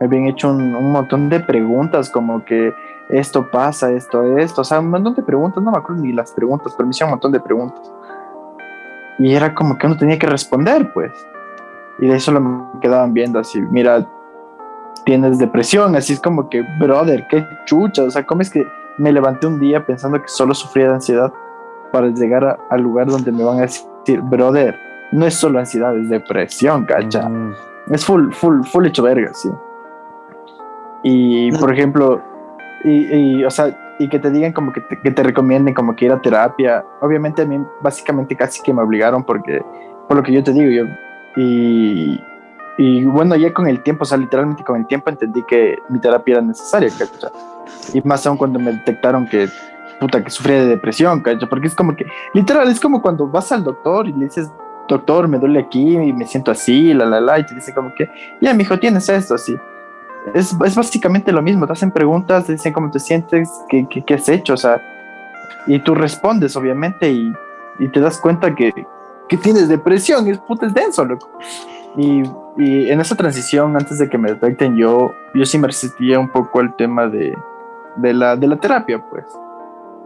me habían hecho un, montón de preguntas como que esto pasa, esto, esto, o sea, un montón de preguntas, no me acuerdo ni las preguntas, pero me hicieron un montón de preguntas. Y era como que uno tenía que responder, pues. Y de eso lo me quedaban viendo así, mira, tienes depresión, así es como que, brother, qué chucha, o sea, ¿cómo es que me levanté un día pensando que solo sufría de ansiedad para llegar al lugar donde me van a decir brother, no es solo ansiedad, es depresión, cacha. Es full, full, full hecho verga, sí. Y, por ejemplo, y, o sea, y que te digan como que te, que te recomienden como que ir a terapia. Obviamente a mí básicamente casi que me obligaron porque, por lo que yo te digo, yo, y, y bueno, ya con el tiempo, o sea, literalmente con el tiempo entendí que mi terapia era necesaria, Y más aún cuando me detectaron que, puta, que sufría de depresión, ¿cachai? Porque es como que, literal, es como cuando vas al doctor y le dices, doctor, me duele aquí y me siento así, la, la, la, y te dice como que, ya, mijo, tienes esto, así. Es, es básicamente lo mismo, te hacen preguntas, te dicen cómo te sientes, qué, qué, qué has hecho, o sea, y tú respondes, obviamente, y, y te das cuenta que, que tienes depresión, es puta, es denso, loco. Y, y, en esa transición, antes de que me detecten, yo, yo sí me resistía un poco al tema de, de, la, de la terapia, pues.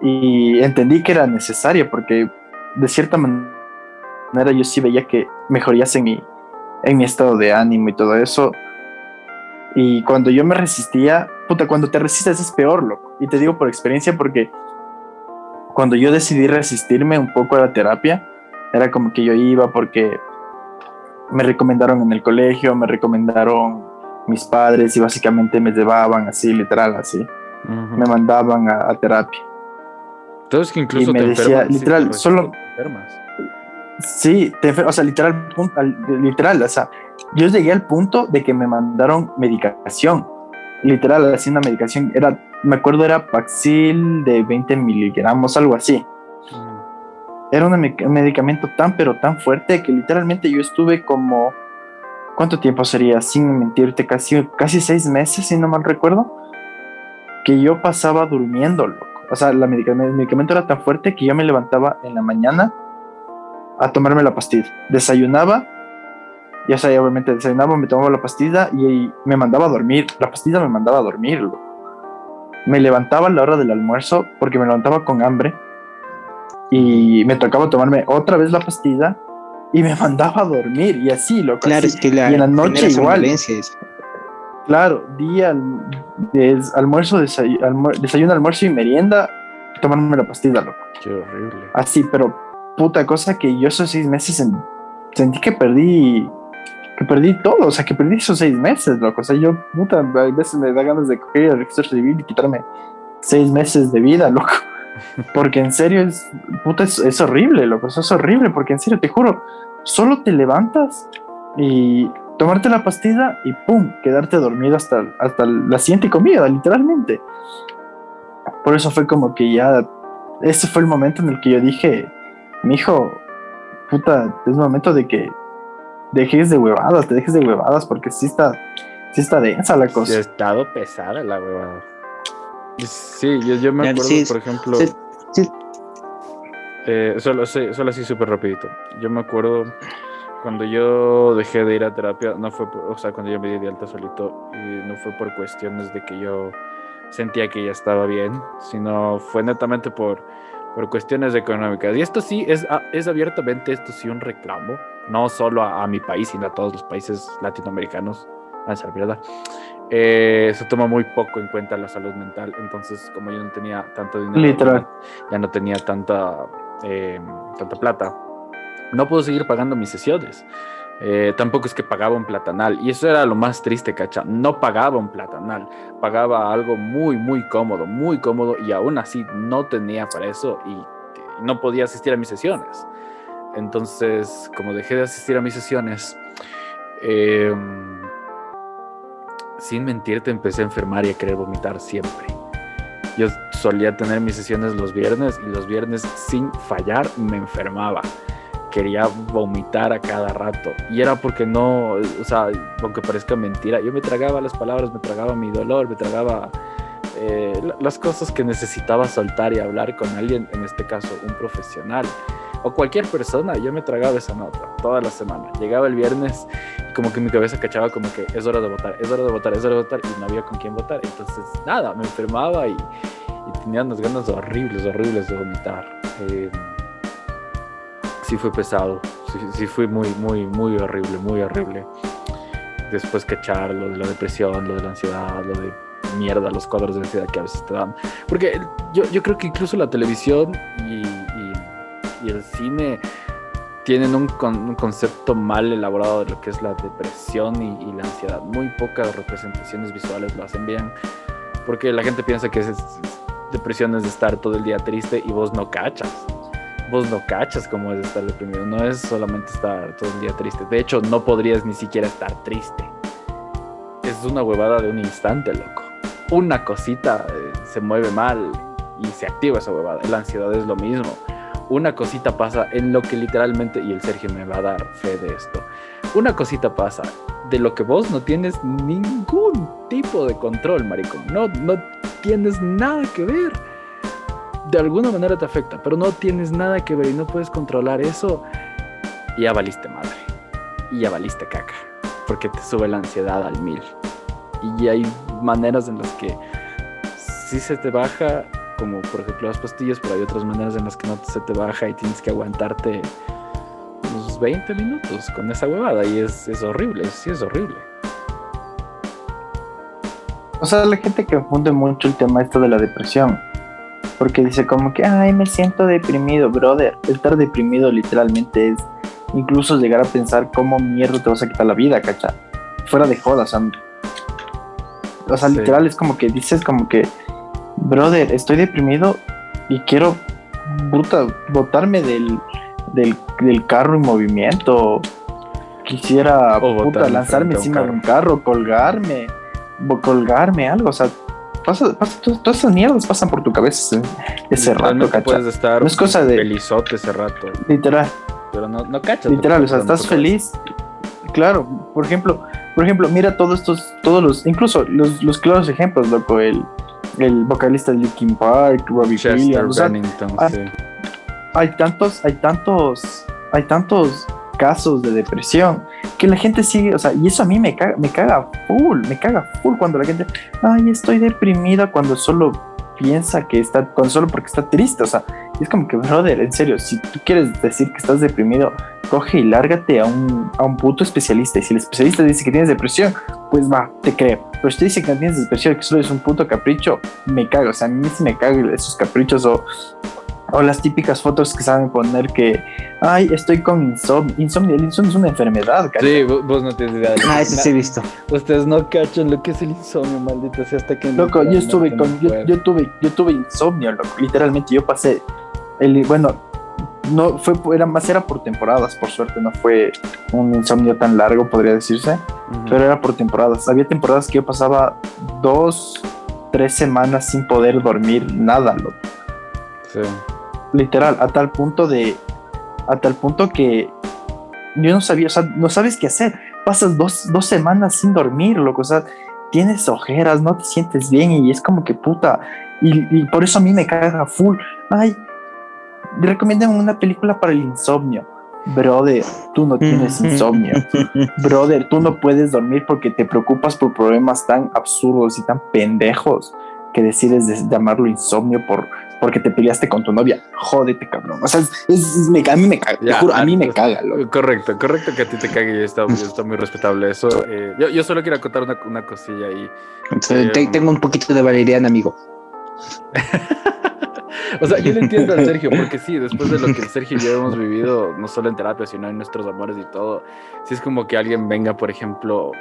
Y entendí que era necesaria porque de cierta manera yo sí veía que mejorías en mi, en mi estado de ánimo y todo eso. Y cuando yo me resistía, puta, cuando te resistes es peor, loco. Y te digo por experiencia porque cuando yo decidí resistirme un poco a la terapia, era como que yo iba porque me recomendaron en el colegio, me recomendaron mis padres y básicamente me llevaban así, literal, así. Uh -huh. Me mandaban a, a, terapia. Entonces que incluso y me te decía, enfermas, literal, te solo... te enfermas. Sí, te enfer- o sea, literal, literal, o sea, yo llegué al punto de que me mandaron medicación. Literal, una medicación, era, me acuerdo, era Paxil de 20 miligramos, algo así. Era un me- medicamento tan, pero tan fuerte que literalmente yo estuve como, ¿cuánto tiempo sería? Sin mentirte, casi, casi seis meses, si no mal recuerdo, que yo pasaba durmiendo, loco. O sea, la medica- el medicamento era tan fuerte que yo me levantaba en la mañana a tomarme la pastilla. Desayunaba, ya sea, obviamente desayunaba, me tomaba la pastilla y me mandaba a dormir. La pastilla me mandaba a dormir, loco. Me levantaba a la hora del almuerzo porque me levantaba con hambre y me tocaba tomarme otra vez la pastilla y me [LAUGHS] mandaba a dormir y así, loco. Claro, así. es que la y en la noche igual. Claro, día, des- almuerzo, desay- almuer- desayuno, almuerzo y merienda, tomarme la pastilla, loco. Qué horrible. Así, pero puta cosa que yo esos seis meses en- sentí que perdí, que perdí todo, o sea, que perdí esos seis meses, loco. O sea, yo, puta, a veces me da ganas de coger el registro civil y quitarme seis meses de vida, loco. [LAUGHS] Porque en serio es, puta, es, es horrible, loco. Eso es horrible, porque en serio, te juro, solo te levantas y tomarte la pastilla y pum, quedarte dormido hasta, hasta la siguiente comida, literalmente. Por eso fue como que ya, ese fue el momento en el que yo dije, mijo, puta, es momento de que dejes de huevadas, te dejes de huevadas, porque sí está, sí está densa la Sí, ha cosa. estado pesada la huevada. Sí, yo, yo me acuerdo, sí, por ejemplo, sí, sí. eh, solo, solo así súper rapidito. Yo me acuerdo cuando yo dejé de ir a terapia, no fue, por- o sea, cuando yo me di de alta solito, y no fue por cuestiones de que yo sentía que ya estaba bien, sino fue netamente por, por cuestiones económicas. Y esto sí es, a- es abiertamente, esto sí un reclamo, no solo a, a mi país, sino a todos los países latinoamericanos. A esa mierda. Eh, se toma muy poco en cuenta la salud mental, entonces como yo no tenía tanto dinero, Literal. ya no tenía tanta, eh, tanta plata, no puedo seguir pagando mis sesiones. Eh, tampoco es que pagaba un platanal. Y eso era lo más triste, cacha. No pagaba un platanal. Pagaba algo muy, muy cómodo, muy cómodo. Y aún así no tenía para eso y, no podía asistir a mis sesiones. Entonces, como dejé de asistir a mis sesiones, eh, sin mentirte, empecé a enfermar y a querer vomitar siempre. Yo solía tener mis sesiones los viernes y los viernes sin fallar me enfermaba quería vomitar a cada rato. Y era porque no, o sea, aunque parezca mentira, yo me tragaba las palabras, me tragaba mi dolor, me tragaba eh, la- las cosas que necesitaba soltar y hablar con alguien, en este caso un profesional o cualquier persona. Yo me tragaba esa nota toda la semana. Llegaba el viernes y como que mi cabeza cachaba como que es hora de votar, es hora de votar, es hora de votar y no había con quién votar. Entonces, nada, me enfermaba y, y tenía unas ganas horribles, horribles de vomitar. Eh, sí fue pesado, sí, sí fue muy, muy, muy horrible, muy horrible. Después cachar lo de la depresión, lo de la ansiedad, lo de mierda, los cuadros de ansiedad que a veces te dan. Porque yo, yo creo que incluso la televisión y, y- y el cine tienen un, con- un concepto mal elaborado de lo que es la depresión y, y la ansiedad. Muy pocas representaciones visuales lo hacen bien. Porque la gente piensa que es, es- depresión es estar todo el día triste y vos no cachas vos no cachas cómo es estar deprimido. No es solamente estar todo el día triste. De hecho, no podrías ni siquiera estar triste. Es una huevada de un instante, loco. una cosita eh, se mueve mal y se activa esa huevada. La ansiedad es lo mismo. Una cosita pasa en lo que literalmente, y el Sergio me va a dar fe de esto, una cosita pasa de lo que vos no tienes ningún tipo de control, maricón. No, no tienes nada que ver. De alguna manera te afecta, pero no tienes nada que ver y no puedes controlar eso. Y ya valiste madre. Y ya valiste caca. Porque te sube la ansiedad al mil. Y hay maneras en las que si se te baja, como por ejemplo las pastillas, pero hay otras maneras en las que no se te baja y tienes que aguantarte unos 20 minutos con esa huevada. Y es, es horrible, sí es horrible. O sea, la gente que confunde mucho el tema esto de la depresión. Porque dice como que, ay, me siento deprimido, brother. Estar deprimido literalmente es incluso llegar a pensar cómo mierda te vas a quitar la vida, cacha. Fuera de jodas, hombre. O sea, Sí. literal es como que dices como que, brother, estoy deprimido y quiero, botarme del, del, del carro en movimiento. Quisiera, puta, lanzarme encima de un carro, colgarme, colgarme, algo. O sea, pasa, pasa, todas, esas mierdas pasan por tu cabeza ese, rato, Literalmente cacha. puedes estar No es cosa de- felizote ese rato, Literal. pero no, no cachas. Literal, o sea, estás cabeza. feliz. Claro, por ejemplo, por ejemplo, mira todos estos, todos los, incluso los, los claros ejemplos, loco, el, el vocalista de Linkin Park, Robbie Chester Williams, o sea, Bennington, sí. hay tantos, hay tantos, hay tantos casos de depresión que la gente sigue, o sea, y eso a mí me caga, me caga full, me caga full cuando la gente, ay, estoy deprimida cuando solo piensa que está, cuando solo porque está triste, o sea, es como que, brother, en serio, si tú quieres decir que estás deprimido, coge y lárgate a un, a un puto especialista, y si el especialista dice que tienes depresión, pues va, te creo, pero si te dice que no tienes depresión, que solo es un puto capricho, me cago, o sea, a mí sí me cago esos caprichos o o las típicas fotos que saben poner que, ay, estoy con insomnio. Insomnio, el insomnio es una enfermedad, ¿cachai? Sí, vos, vos no tienes idea. de- Ah, eso sí he visto. Ustedes no cachan lo que es el insomnio, maldito sea, hasta que... Loco, yo estuve con, no yo, yo tuve, yo tuve insomnio, loco. Literalmente yo pasé, el, bueno, no fue, era más era por temporadas, por suerte, no fue un insomnio tan largo, podría decirse, pero era por temporadas. Había temporadas que yo pasaba dos, tres semanas sin poder dormir nada, loco. Sí. Literal, a tal punto de, a tal punto que yo no sabía, o sea, no sabes qué hacer. Pasas dos, dos semanas sin dormir, loco, o sea, tienes ojeras, no te sientes bien y es como que puta. Y, y por eso a mí me caga full. Ay, recomiendan una película para el insomnio. Brother, tú no tienes insomnio. [LAUGHS] Brother, tú no puedes dormir porque te preocupas por problemas tan absurdos y tan pendejos que decides de- llamarlo insomnio por, porque te peleaste con tu novia. Jódete, cabrón. O sea, es, es- es- me- a mí me caga. te juro, a mí me antes- caga, loco. Correcto, correcto que a ti te cague y está, está muy respetable eso. Eh, yo, yo solo quiero acotar una, una cosilla ahí. Te- Tengo un poquito de valeriana, amigo. [LAUGHS] O sea, yo le entiendo al Sergio, porque sí, después de lo que el Sergio y yo hemos vivido, no solo en terapia, sino en nuestros amores y todo, si es como que alguien venga, por ejemplo,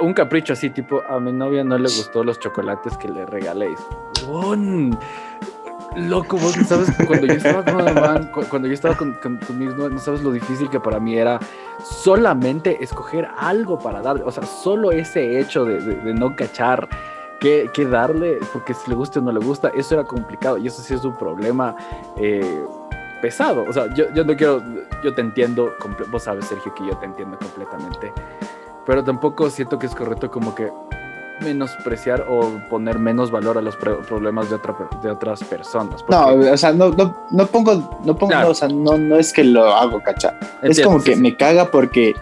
un capricho así, tipo, a mi novia no le gustó los chocolates que le regaléis. Huevón, Loco, vos sabes cuando yo estaba con mamá, cu- cuando yo estaba con, con, no, sabes lo difícil que para mí era solamente escoger algo para darle. O sea, solo ese hecho de, no cachar qué, darle, porque si le gusta o no le gusta, eso era complicado y eso sí es un problema eh, pesado. O sea, yo, yo no quiero, yo te entiendo, vos sabes, Sergio, que yo te entiendo completamente, pero tampoco siento que es correcto como que menospreciar o poner menos valor a los pro- problemas de, otra, de otras personas. No, o sea, no, no, no pongo, no pongo, Claro. o sea, no, no es que lo hago, cacha. es como sí, que sí. me caga porque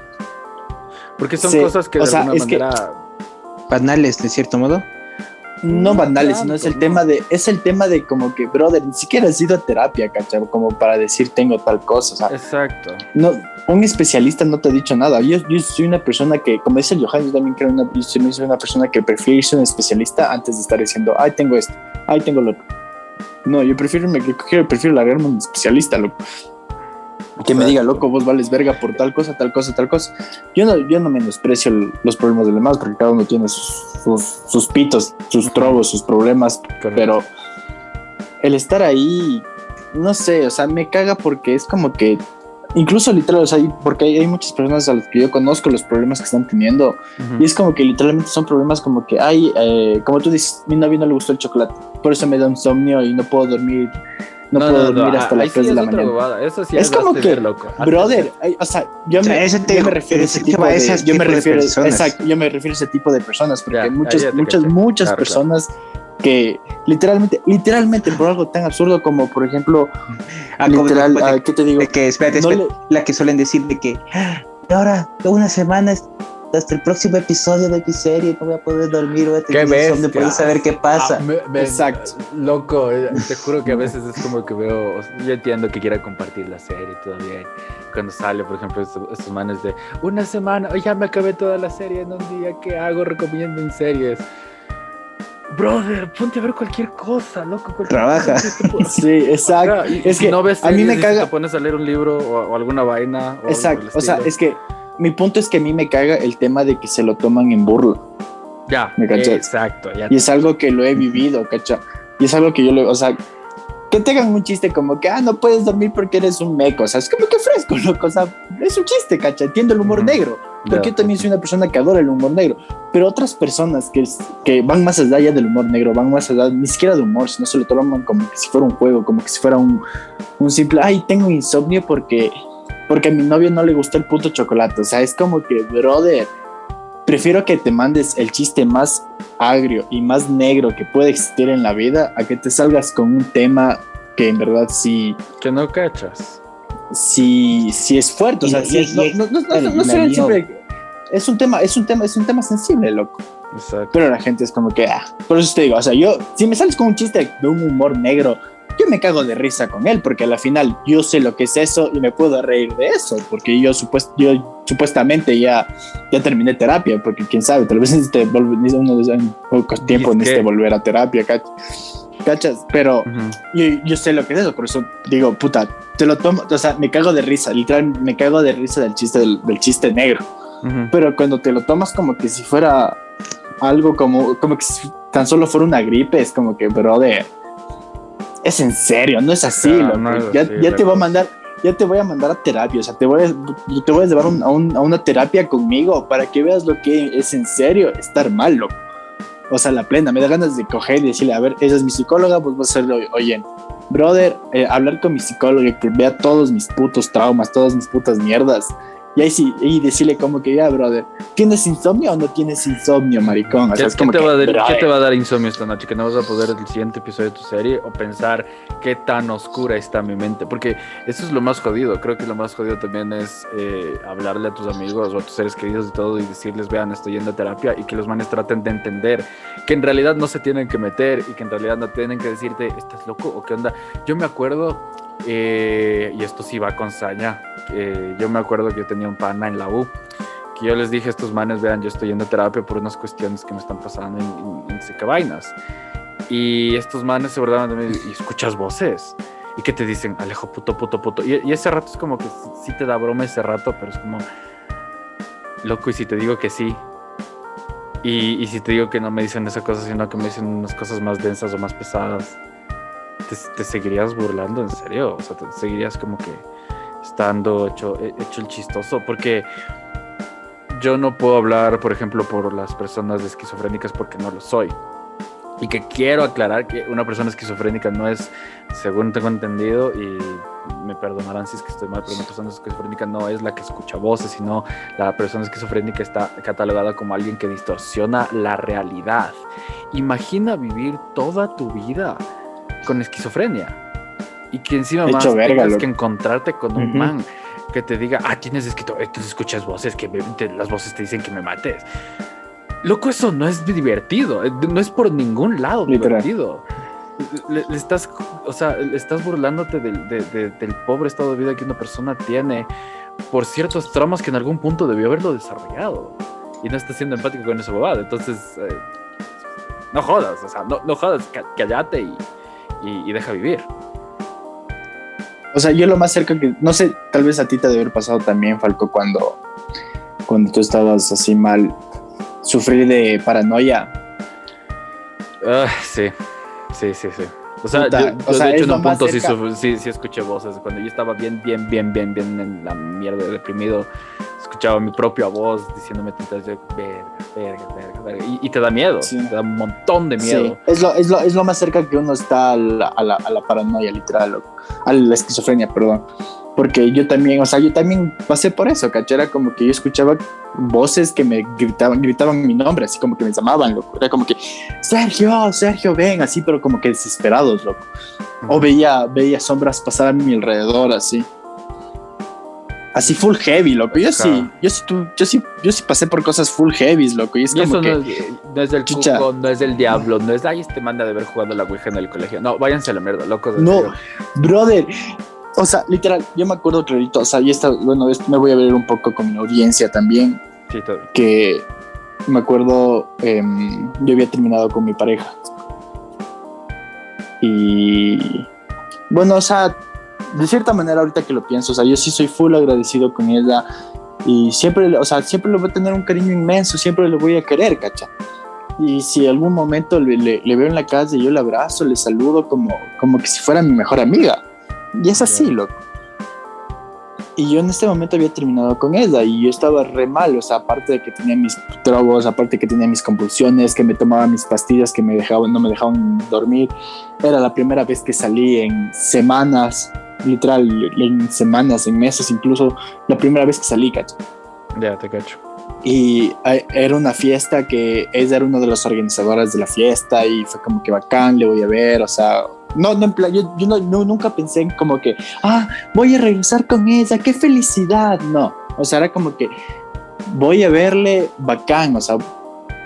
Porque son se- cosas que o de sea, alguna es que- manera... Banales, de cierto modo. no No banales, sino es el tanto, tema de, es el tema de como que, brother, ni siquiera has ido a terapia, cacha, como para decir tengo tal cosa, o sea, Exacto. no, un especialista no te ha dicho nada. Yo, yo soy una persona que, como dice el Johan, yo también creo una, yo soy una persona que prefiere irse a un especialista antes de estar diciendo, ay, tengo esto, ay, tengo lo otro. No, yo prefiero, me, prefiero, prefiero largarme a un especialista, loco. Que me diga, loco, vos vales verga por tal cosa, tal cosa, tal cosa. Yo no, yo no menosprecio los problemas de los demás, porque cada uno tiene sus, sus, sus pitos, sus trobos, sus problemas, correcto. pero el estar ahí, no sé, o sea, me caga porque es como que incluso literal, o sea, porque hay, hay, muchas personas a las que yo conozco los problemas que están teniendo y es como que literalmente son problemas como que hay, eh, como tú dices, mi novio no le gustó el chocolate, por eso me da insomnio y no puedo dormir. No, puedo dormir hasta las 3 de la mañana. Eso sí es como que, loco. brother, o sea, yo me, yo me refiero a ese tipo de, yo me refiero, exacto, yo me refiero a ese tipo de personas, porque hay muchas, muchas, muchas personas que literalmente, literalmente por algo tan absurdo como, por ejemplo, ah, literal, ah, ¿qué te digo? que, espérate, la que suelen decir de que ah, ahora, una semana hasta el próximo episodio de mi serie no voy a poder dormir, voy a tener de poder saber qué pasa. Exacto. Loco, eh, te juro que a veces es como que veo, yo entiendo que quiera compartir la serie todavía. Cuando sale, por ejemplo, estos, manes de una semana, ya me acabé toda la serie en un día, ¿qué hago? Recomiendo en series. Brother, ponte a ver cualquier cosa, loco. Trabaja. [LAUGHS] sí, exacto. es que no ves a mí me caga. Te pones a leer un libro o, alguna vaina. exacto. O sea, es que mi punto es que a mí me caga el tema de que se lo toman en burla. Ya. ¿Me cachas? Exacto. y es algo que lo he vivido, cacha. Y es algo que yo le, o sea, que tengan un chiste como que, ah, no puedes dormir porque eres un meco. O sea, es como que fresco, [LAUGHS] loco. O sea, es un chiste, cacha. Entiendo el humor negro. Porque yo también soy una persona que adora el humor negro. Pero otras personas que, que van más allá del humor negro, van más allá, ni siquiera de humor, sino se lo toman como que si fuera un juego, como que si fuera un, un simple, ay, tengo insomnio porque, porque a mi novio no le gustó el puto chocolate. O sea, es como que, brother, prefiero que te mandes el chiste más agrio y más negro que puede existir en la vida a que te salgas con un tema que en verdad sí. Que no cachas. Sí, sí es fuerte. O sea, es, no, no, no, no es un tema, es un tema, es un tema sensible, loco. Exacto. Pero la gente es como que, ah, por eso te digo, o sea, yo, si me sales con un chiste de un humor negro, yo me cago de risa con él, porque al final yo sé lo que es eso y me puedo reír de eso, porque yo, supuest, yo supuestamente ya, ya terminé terapia, porque quién sabe, tal vez [LAUGHS] volver, uno en poco tiempo necesite volver a terapia, ¿cachas? Pero yo, yo, sé lo que es eso, por eso digo, puta, te lo tomo, o sea, me cago de risa, literal, me cago de risa del chiste, del, del chiste negro. Pero cuando te lo tomas como que si fuera algo como, como que si tan solo fuera una gripe, es como que, brother, es en serio, no es así, ya, ya te voy a mandar, ya te voy a mandar a terapia, o sea, te voy a, te voy a llevar a, a, una terapia conmigo para que veas lo que es en serio estar mal, loco. O sea, la plena, me da ganas de coger y decirle, a ver, esa es mi psicóloga, pues voy a hacerlo, oye, brother, eh, hablar con mi psicóloga que vea todos mis putos traumas, todas mis putas mierdas y ahí sí, y decirle como que ya, brother, ¿tienes insomnio o no tienes insomnio, maricón? ¿Qué, te va a dar, insomnio esta noche? ¿Que no vas a poder el siguiente episodio de tu serie o pensar qué tan oscura está mi mente? Porque eso es lo más jodido. Creo que lo más jodido también es eh, hablarle a tus amigos o a tus seres queridos y todo y decirles, vean, estoy yendo a terapia y que los manes traten de entender que en realidad no se tienen que meter y que en realidad no tienen que decirte, ¿estás loco o qué onda? Yo me acuerdo eh, y esto sí va con saña. Eh, yo me acuerdo que yo tenía un pana en la U, que yo les dije a estos manes, vean, yo estoy yendo a terapia por unas cuestiones que me están pasando en, en, en Vainas. Y estos manes se burlaban de mí y escuchas voces. Y que te dicen, Alejo, puto, puto, puto. Y, y, ese rato es como que sí te da broma ese rato, pero es como, loco, y si te digo que sí. Y, y si te digo que no me dicen esa cosa, sino que me dicen unas cosas más densas o más pesadas te, seguirías burlando, en serio. O sea, te seguirías como que estando hecho, hecho el chistoso. Porque yo no puedo hablar, por ejemplo, por las personas esquizofrénicas porque no lo soy. Y que quiero aclarar que una persona esquizofrénica no es, según tengo entendido, y me perdonarán si es que estoy mal, pero una persona esquizofrénica no es la que escucha voces, sino la persona esquizofrénica está catalogada como alguien que distorsiona la realidad. Imagina vivir toda tu vida con esquizofrenia. Y que encima más tengas que encontrarte con un man que te diga, ah, tienes esquizofrenia, tú escuchas voces, que las voces te dicen que me mates. Loco, eso no es divertido, eh, no es por ningún lado divertido. Le, estás, o sea, le estás burlándote del, del, pobre estado de vida que una persona tiene por ciertos traumas que en algún punto debió haberlo desarrollado. Y no estás siendo empático con esa bobada. Entonces, eh, no jodas, o sea, no, no jodas, callate y, y, deja vivir. O sea, yo lo más cerca que, no sé, tal vez a ti te debe haber pasado también, Falco, cuando, cuando tú estabas así mal, sufrir de paranoia. Ah, sí, sí, sí, sí. O sea, Puta, yo, o yo sea, de hecho en un punto sí, sí, sí escuché voces. Cuando yo estaba bien, bien, bien, bien, bien en la mierda, deprimido, escuchaba mi propia voz diciéndome tantas veces, verga, verga, verga, verga. Y, y te da miedo, Sí. te da un montón de miedo. Sí, es lo, es, lo, es lo más cerca que uno está a la, a la, a la paranoia, literal, a la esquizofrenia, perdón. Porque yo también, o sea, yo también pasé por eso, ¿cachai? Era como que yo escuchaba voces que me gritaban, gritaban mi nombre, así como que me llamaban, loco. Era como que, Sergio, Sergio, ven, así, pero como que desesperados, loco. O veía, veía sombras pasar a mi alrededor, así. Así full heavy, loco. Yo sí, yo sí, tú- yo sí, yo sí pasé por cosas full heavy, loco. Y es Y como eso que... no es, no es del Chucha. cuco, no es del diablo, no es, ay, este manda de haber jugado la Ouija en el colegio. No, váyanse a la mierda, locos. en No, serio. brother. O sea, literal, yo me acuerdo clarito. O sea, y esta, bueno, esto me voy a ver un poco con mi audiencia también. Sí, todo. Que me acuerdo, em, yo había terminado con mi pareja. Y bueno, o sea, de cierta manera, ahorita que lo pienso, o sea, yo sí soy full agradecido con ella. Y siempre, o sea, siempre le voy a tener un cariño inmenso, siempre le voy a querer, cacha. Y si algún momento le, le- le veo en la calle, yo le abrazo, le saludo como, como que si fuera mi mejor amiga. Y es así, loco. Y yo en este momento había terminado con ella y yo estaba re mal, o sea, aparte de que tenía mis trobos, aparte de que tenía mis convulsiones, que me tomaba mis pastillas que me dejaban, no me dejaban dormir. Era la primera vez que salí en semanas, literal, en semanas, en meses incluso, la primera vez que salí, cacho. Ya, te cacho. Y era una fiesta que ella era una de las organizadoras de la fiesta y fue como que bacán, le voy a ver, o sea, no, no yo, yo no- no- nunca pensé en como que, ah, voy a regresar con ella, qué felicidad, no, o sea, era como que voy a verle bacán, o sea,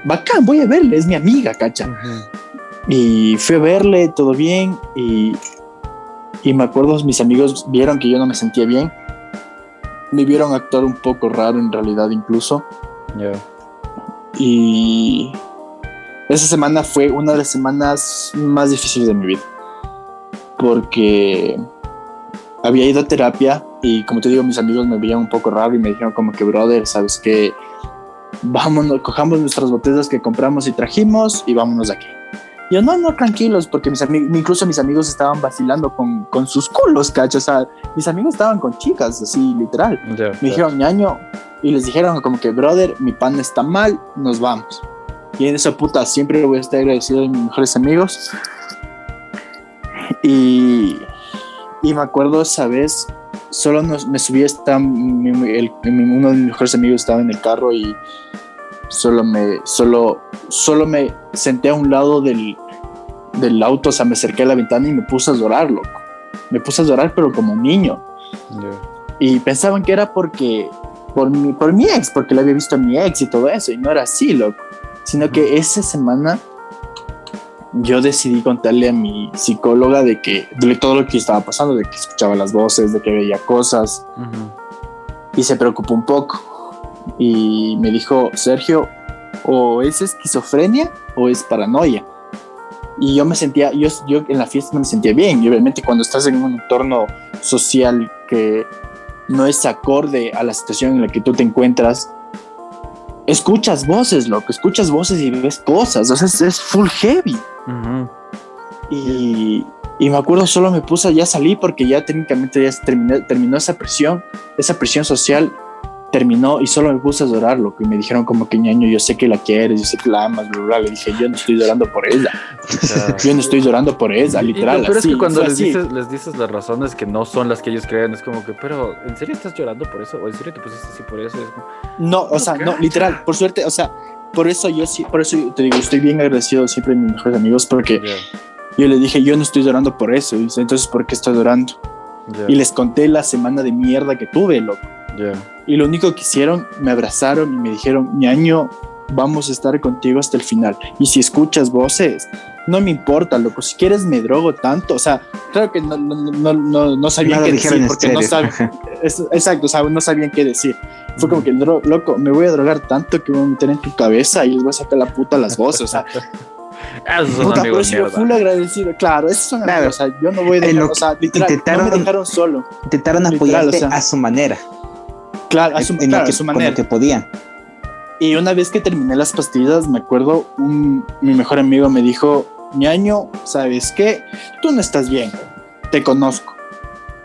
bacán, voy a verle, es mi amiga, cacha. Y fui a verle, todo bien, y, y me acuerdo, mis amigos vieron que yo no me sentía bien, me vieron actuar un poco raro en realidad incluso. Y esa semana fue una de las semanas más difíciles de mi vida. Porque había ido a terapia y como te digo, mis amigos me veían un poco raro y me dijeron como que, brother, ¿sabes qué? Vámonos, cojamos nuestras botellas que compramos y trajimos y vámonos de aquí. Y yo, no, no, tranquilos, porque mis amigos, incluso mis amigos estaban vacilando con, con sus culos, cacho. O sea, mis amigos estaban con chicas, así, literal. Ya, Me dijeron, ñaño, y les dijeron como que, brother, mi pan está mal, nos vamos. Y en esa puta siempre voy a estar agradecido de mis mejores amigos. Y, y me acuerdo esa vez, solo nos- me subí, hasta mi- el- uno de mis mejores amigos estaba en el carro y solo me, solo, solo me senté a un lado del, del auto, o sea, me acerqué a la ventana y me puse a llorar, loco. Me puse a llorar, pero como niño ya. y pensaban que era porque por mi, por mi ex, porque le había visto a mi ex y todo eso, y no era así, loco. Sino que esa semana yo decidí contarle a mi psicóloga de que de todo lo que estaba pasando, de que escuchaba las voces, de que veía cosas, y se preocupó un poco. Y me dijo, Sergio, o es esquizofrenia o es paranoia. Y yo me sentía, yo, yo en la fiesta me sentía bien. Y obviamente cuando estás en un entorno social que no es acorde a la situación en la que tú te encuentras, escuchas voces, loco, escuchas voces y ves cosas. O sea, es, es full heavy. Y, y me acuerdo, solo me puse, ya salí porque ya técnicamente ya se terminó, terminó esa presión, esa presión social terminó y solo me puse a llorar, loco. Y me dijeron como que ñaño, yo sé que la quieres, yo sé que la amas, bla, bla, bla. Le dije, yo no estoy llorando por ella, [LAUGHS] yo no estoy llorando por ella, Y- y literal. peor es que cuando les así. dices, les dices las razones que no son las que ellos creen, es como que, pero ¿en serio estás llorando por eso? ¿O en serio te pusiste así por eso? Es como, No, o sea, no, literal, por suerte, o sea, por eso yo sí, por eso te digo, estoy bien agradecido siempre de mis mejores amigos porque yo le dije, yo no estoy llorando por eso. Y dice, entonces, ¿por qué estoy llorando? Y les conté la semana de mierda que tuve, loco. Ya. Y lo único que hicieron, me abrazaron y me dijeron, ñaño, vamos a estar contigo hasta el final. Y si escuchas voces, no me importa, loco. Si quieres, me drogo tanto. O sea, claro que no, no, no, no, no sabían No qué decir porque no es- exacto, o sea, no sabían qué decir. Fue como que, "Dro- loco, me voy a drogar tanto que me voy a meter en tu cabeza y les voy a sacar la puta las voces. O sea, [LAUGHS] esos son puta, amigos eso yo full agradecido. Claro, esos son Claro. amigos. O sea, yo no voy a dejar, o sea, literal, no intentaron- me dejaron solo. Intentaron Literal, apoyarte o sea, a su manera, Claro, a su, en claro, que, su con manera. lo que podían. Y una vez que terminé las pastillas, me acuerdo, un, mi mejor amigo me dijo, ñaño, ¿sabes qué? Tú no estás bien, te conozco.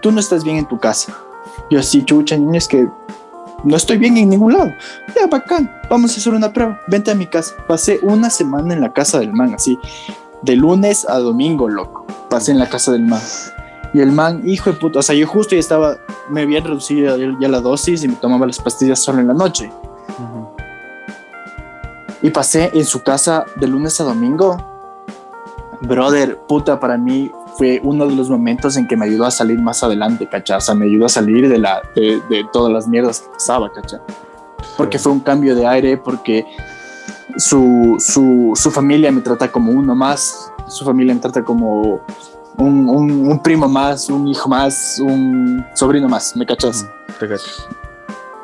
Tú no estás bien en tu casa. Yo así, chucha, niño, es que no estoy bien en ningún lado. Ya, bacán, vamos a hacer una prueba. Vente a mi casa. Pasé una semana en la casa del man, así, de lunes a domingo, loco. Pasé en la casa del man. Y el man, hijo de puta, o sea, yo justo ya estaba, me había reducido ya la dosis y me tomaba las pastillas solo en la noche. Ujú. Y pasé en su casa de lunes a domingo. Brother, puta, para mí fue uno de los momentos en que me ayudó a salir más adelante, ¿cachai? O sea, me ayudó a salir de, la, de, de todas las mierdas que pasaba. Porque Sí. fue un cambio de aire, porque su, su, su familia me trata como uno más, su familia me trata como un, un, un primo más, un hijo más, un sobrino más, ¿me cachas? Te.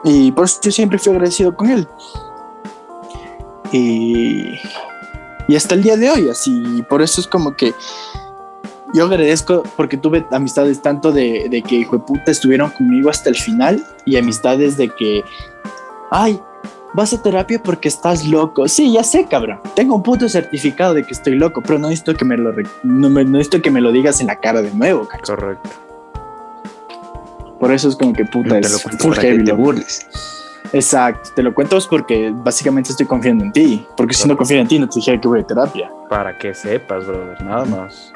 Y por eso yo siempre fui agradecido con él. Y, y hasta el día de hoy, así, por eso es como que yo agradezco porque tuve amistades tanto de, de que hijo de puta estuvieron conmigo hasta el final y amistades de que, ay, vas a terapia porque estás loco. Sí, ya sé, cabrón. Tengo un puto certificado de que estoy loco, pero no necesito que me lo, no, me- no necesito que me lo digas en la cara de nuevo, cacho. Correcto. Por eso es como que puta, te es lo full heavy, te burles. Exacto, te lo cuento es porque básicamente estoy confiando en ti. Porque si no confío en ti, no te dijera que voy a terapia. Para que sepas, brother, nada más.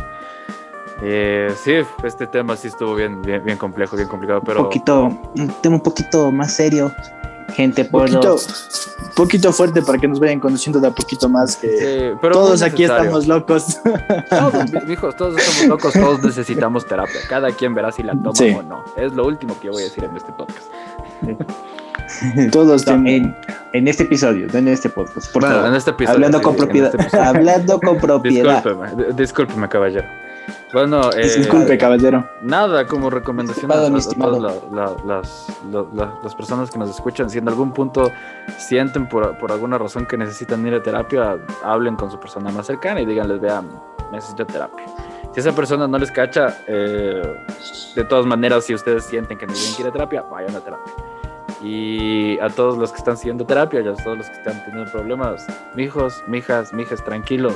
Eh, sí, este tema sí estuvo bien, bien, bien complejo, bien complicado, Un pero poquito, un tema un poquito más serio. Gente, por Poquito, poquito fuerte para que nos vayan conociendo de a poquito más. Que Sí, pero todos aquí estamos locos. Todos, [LAUGHS] mi- mijos, todos estamos locos, todos necesitamos terapia. Cada quien verá si la toma Sí. o no. Es lo último que yo voy a decir en este podcast. todos No, tienen. en, en este episodio, no en este podcast. Por Bueno, favor. en este episodio. Hablando sí, con propiedad. este episodio. Hablando con propiedad. Discúlpeme, discúlpeme, caballero. Bueno, eh, Disculpe, caballero. Nada, como recomendación a, Estimado, a- mi a estimado. todas la- la- las, lo- la- las personas que nos escuchan, si en algún punto sienten por, por alguna razón que necesitan ir a terapia, hablen con su persona más cercana y díganles, vean, necesito terapia. Si esa persona no les cacha, eh, de todas maneras, si ustedes sienten que necesitan ir a terapia, vayan a terapia. Y a todos los que están siguiendo terapia y a todos los que están teniendo problemas, mijos, mijas, mijas, tranquilos.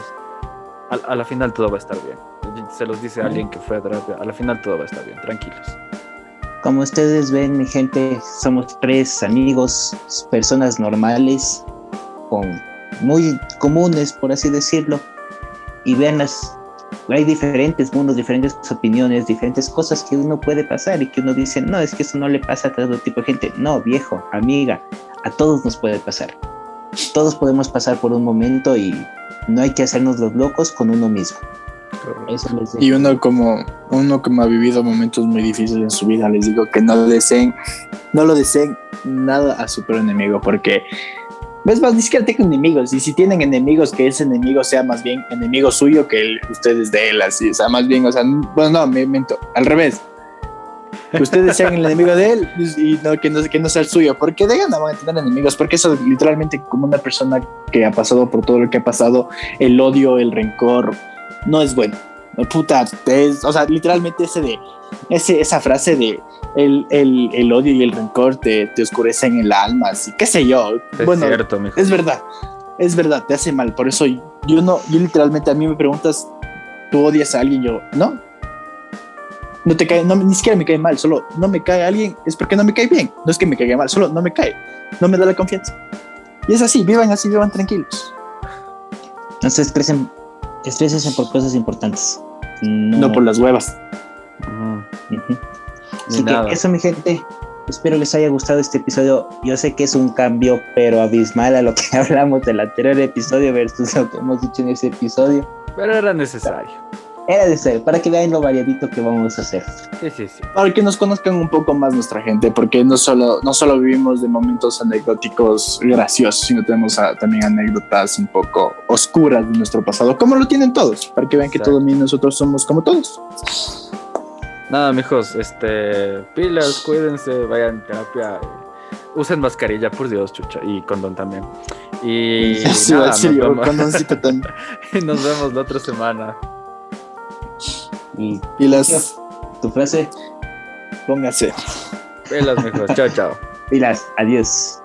A, a la final todo va a estar bien. Se los dice alguien que fue a terapia. A la final todo va a estar bien, tranquilos. Como ustedes ven, mi gente, somos tres amigos, personas normales, con muy comunes, por así decirlo. Y vean las, hay diferentes mundos, diferentes opiniones, diferentes cosas que uno puede pasar y que uno dice, no, es que eso no le pasa a todo tipo de gente. No, viejo, amiga, a todos nos puede pasar. Todos podemos pasar por un momento y no hay que hacernos los locos con uno mismo. Eso les. Y uno como, uno como ha vivido momentos muy difíciles en su vida, les digo que no deseen, no lo deseen nada a su peor enemigo, porque ves más, ni siquiera tengan enemigos, y si tienen enemigos, que ese enemigo sea más bien enemigo suyo que el- ustedes de él, así, o sea, más bien, o sea, bueno, no, me miento, al revés. Que ustedes sean el enemigo de él y no que, no que no sea el suyo, porque de gana van a tener enemigos, porque eso literalmente como una persona que ha pasado por todo lo que ha pasado, el odio, el rencor, no es bueno. No, Puta, es, o sea, literalmente ese de, ese, esa frase de el, el, el odio y el rencor te, te oscurecen el alma, así, qué sé yo. Es bueno, cierto, mijo. es verdad, es verdad, te hace mal. Por eso yo no, yo literalmente a mí me preguntas, ¿tú odias a alguien? Yo, no. No te cae, no, ni siquiera me cae mal, solo no me cae alguien, es porque no me cae bien. No es que me caiga mal, solo no me cae, no me da la confianza. Y es así, vivan así, vivan tranquilos. No se estresen, por cosas importantes. No, No por las huevas. Ujú. Ni Así que nada. eso, mi gente. Espero les haya gustado este episodio. Yo sé que es un cambio, pero abismal a lo que [LAUGHS] hablamos del anterior episodio versus lo que hemos dicho en ese episodio. Pero era necesario. Era de ser, para que vean lo variadito que vamos a hacer. Sí, sí, sí. para que nos conozcan un poco más nuestra gente, porque no solo, no solo vivimos de momentos anecdóticos graciosos, sino tenemos ah, también anécdotas un poco oscuras de nuestro pasado, como lo tienen todos, para que vean que Exacto. todos nosotros somos como todos. Nada, mijos, este, pilas, cuídense, vayan a terapia, usen mascarilla, por Dios, chucha, y condón también. Y [LAUGHS] Sí, nada, serio, nos, vemos, condoncito también. [LAUGHS] nos vemos la otra semana. Y Y las tu frase, póngase. Pilas, mijos, chao, chao. pilas, adiós.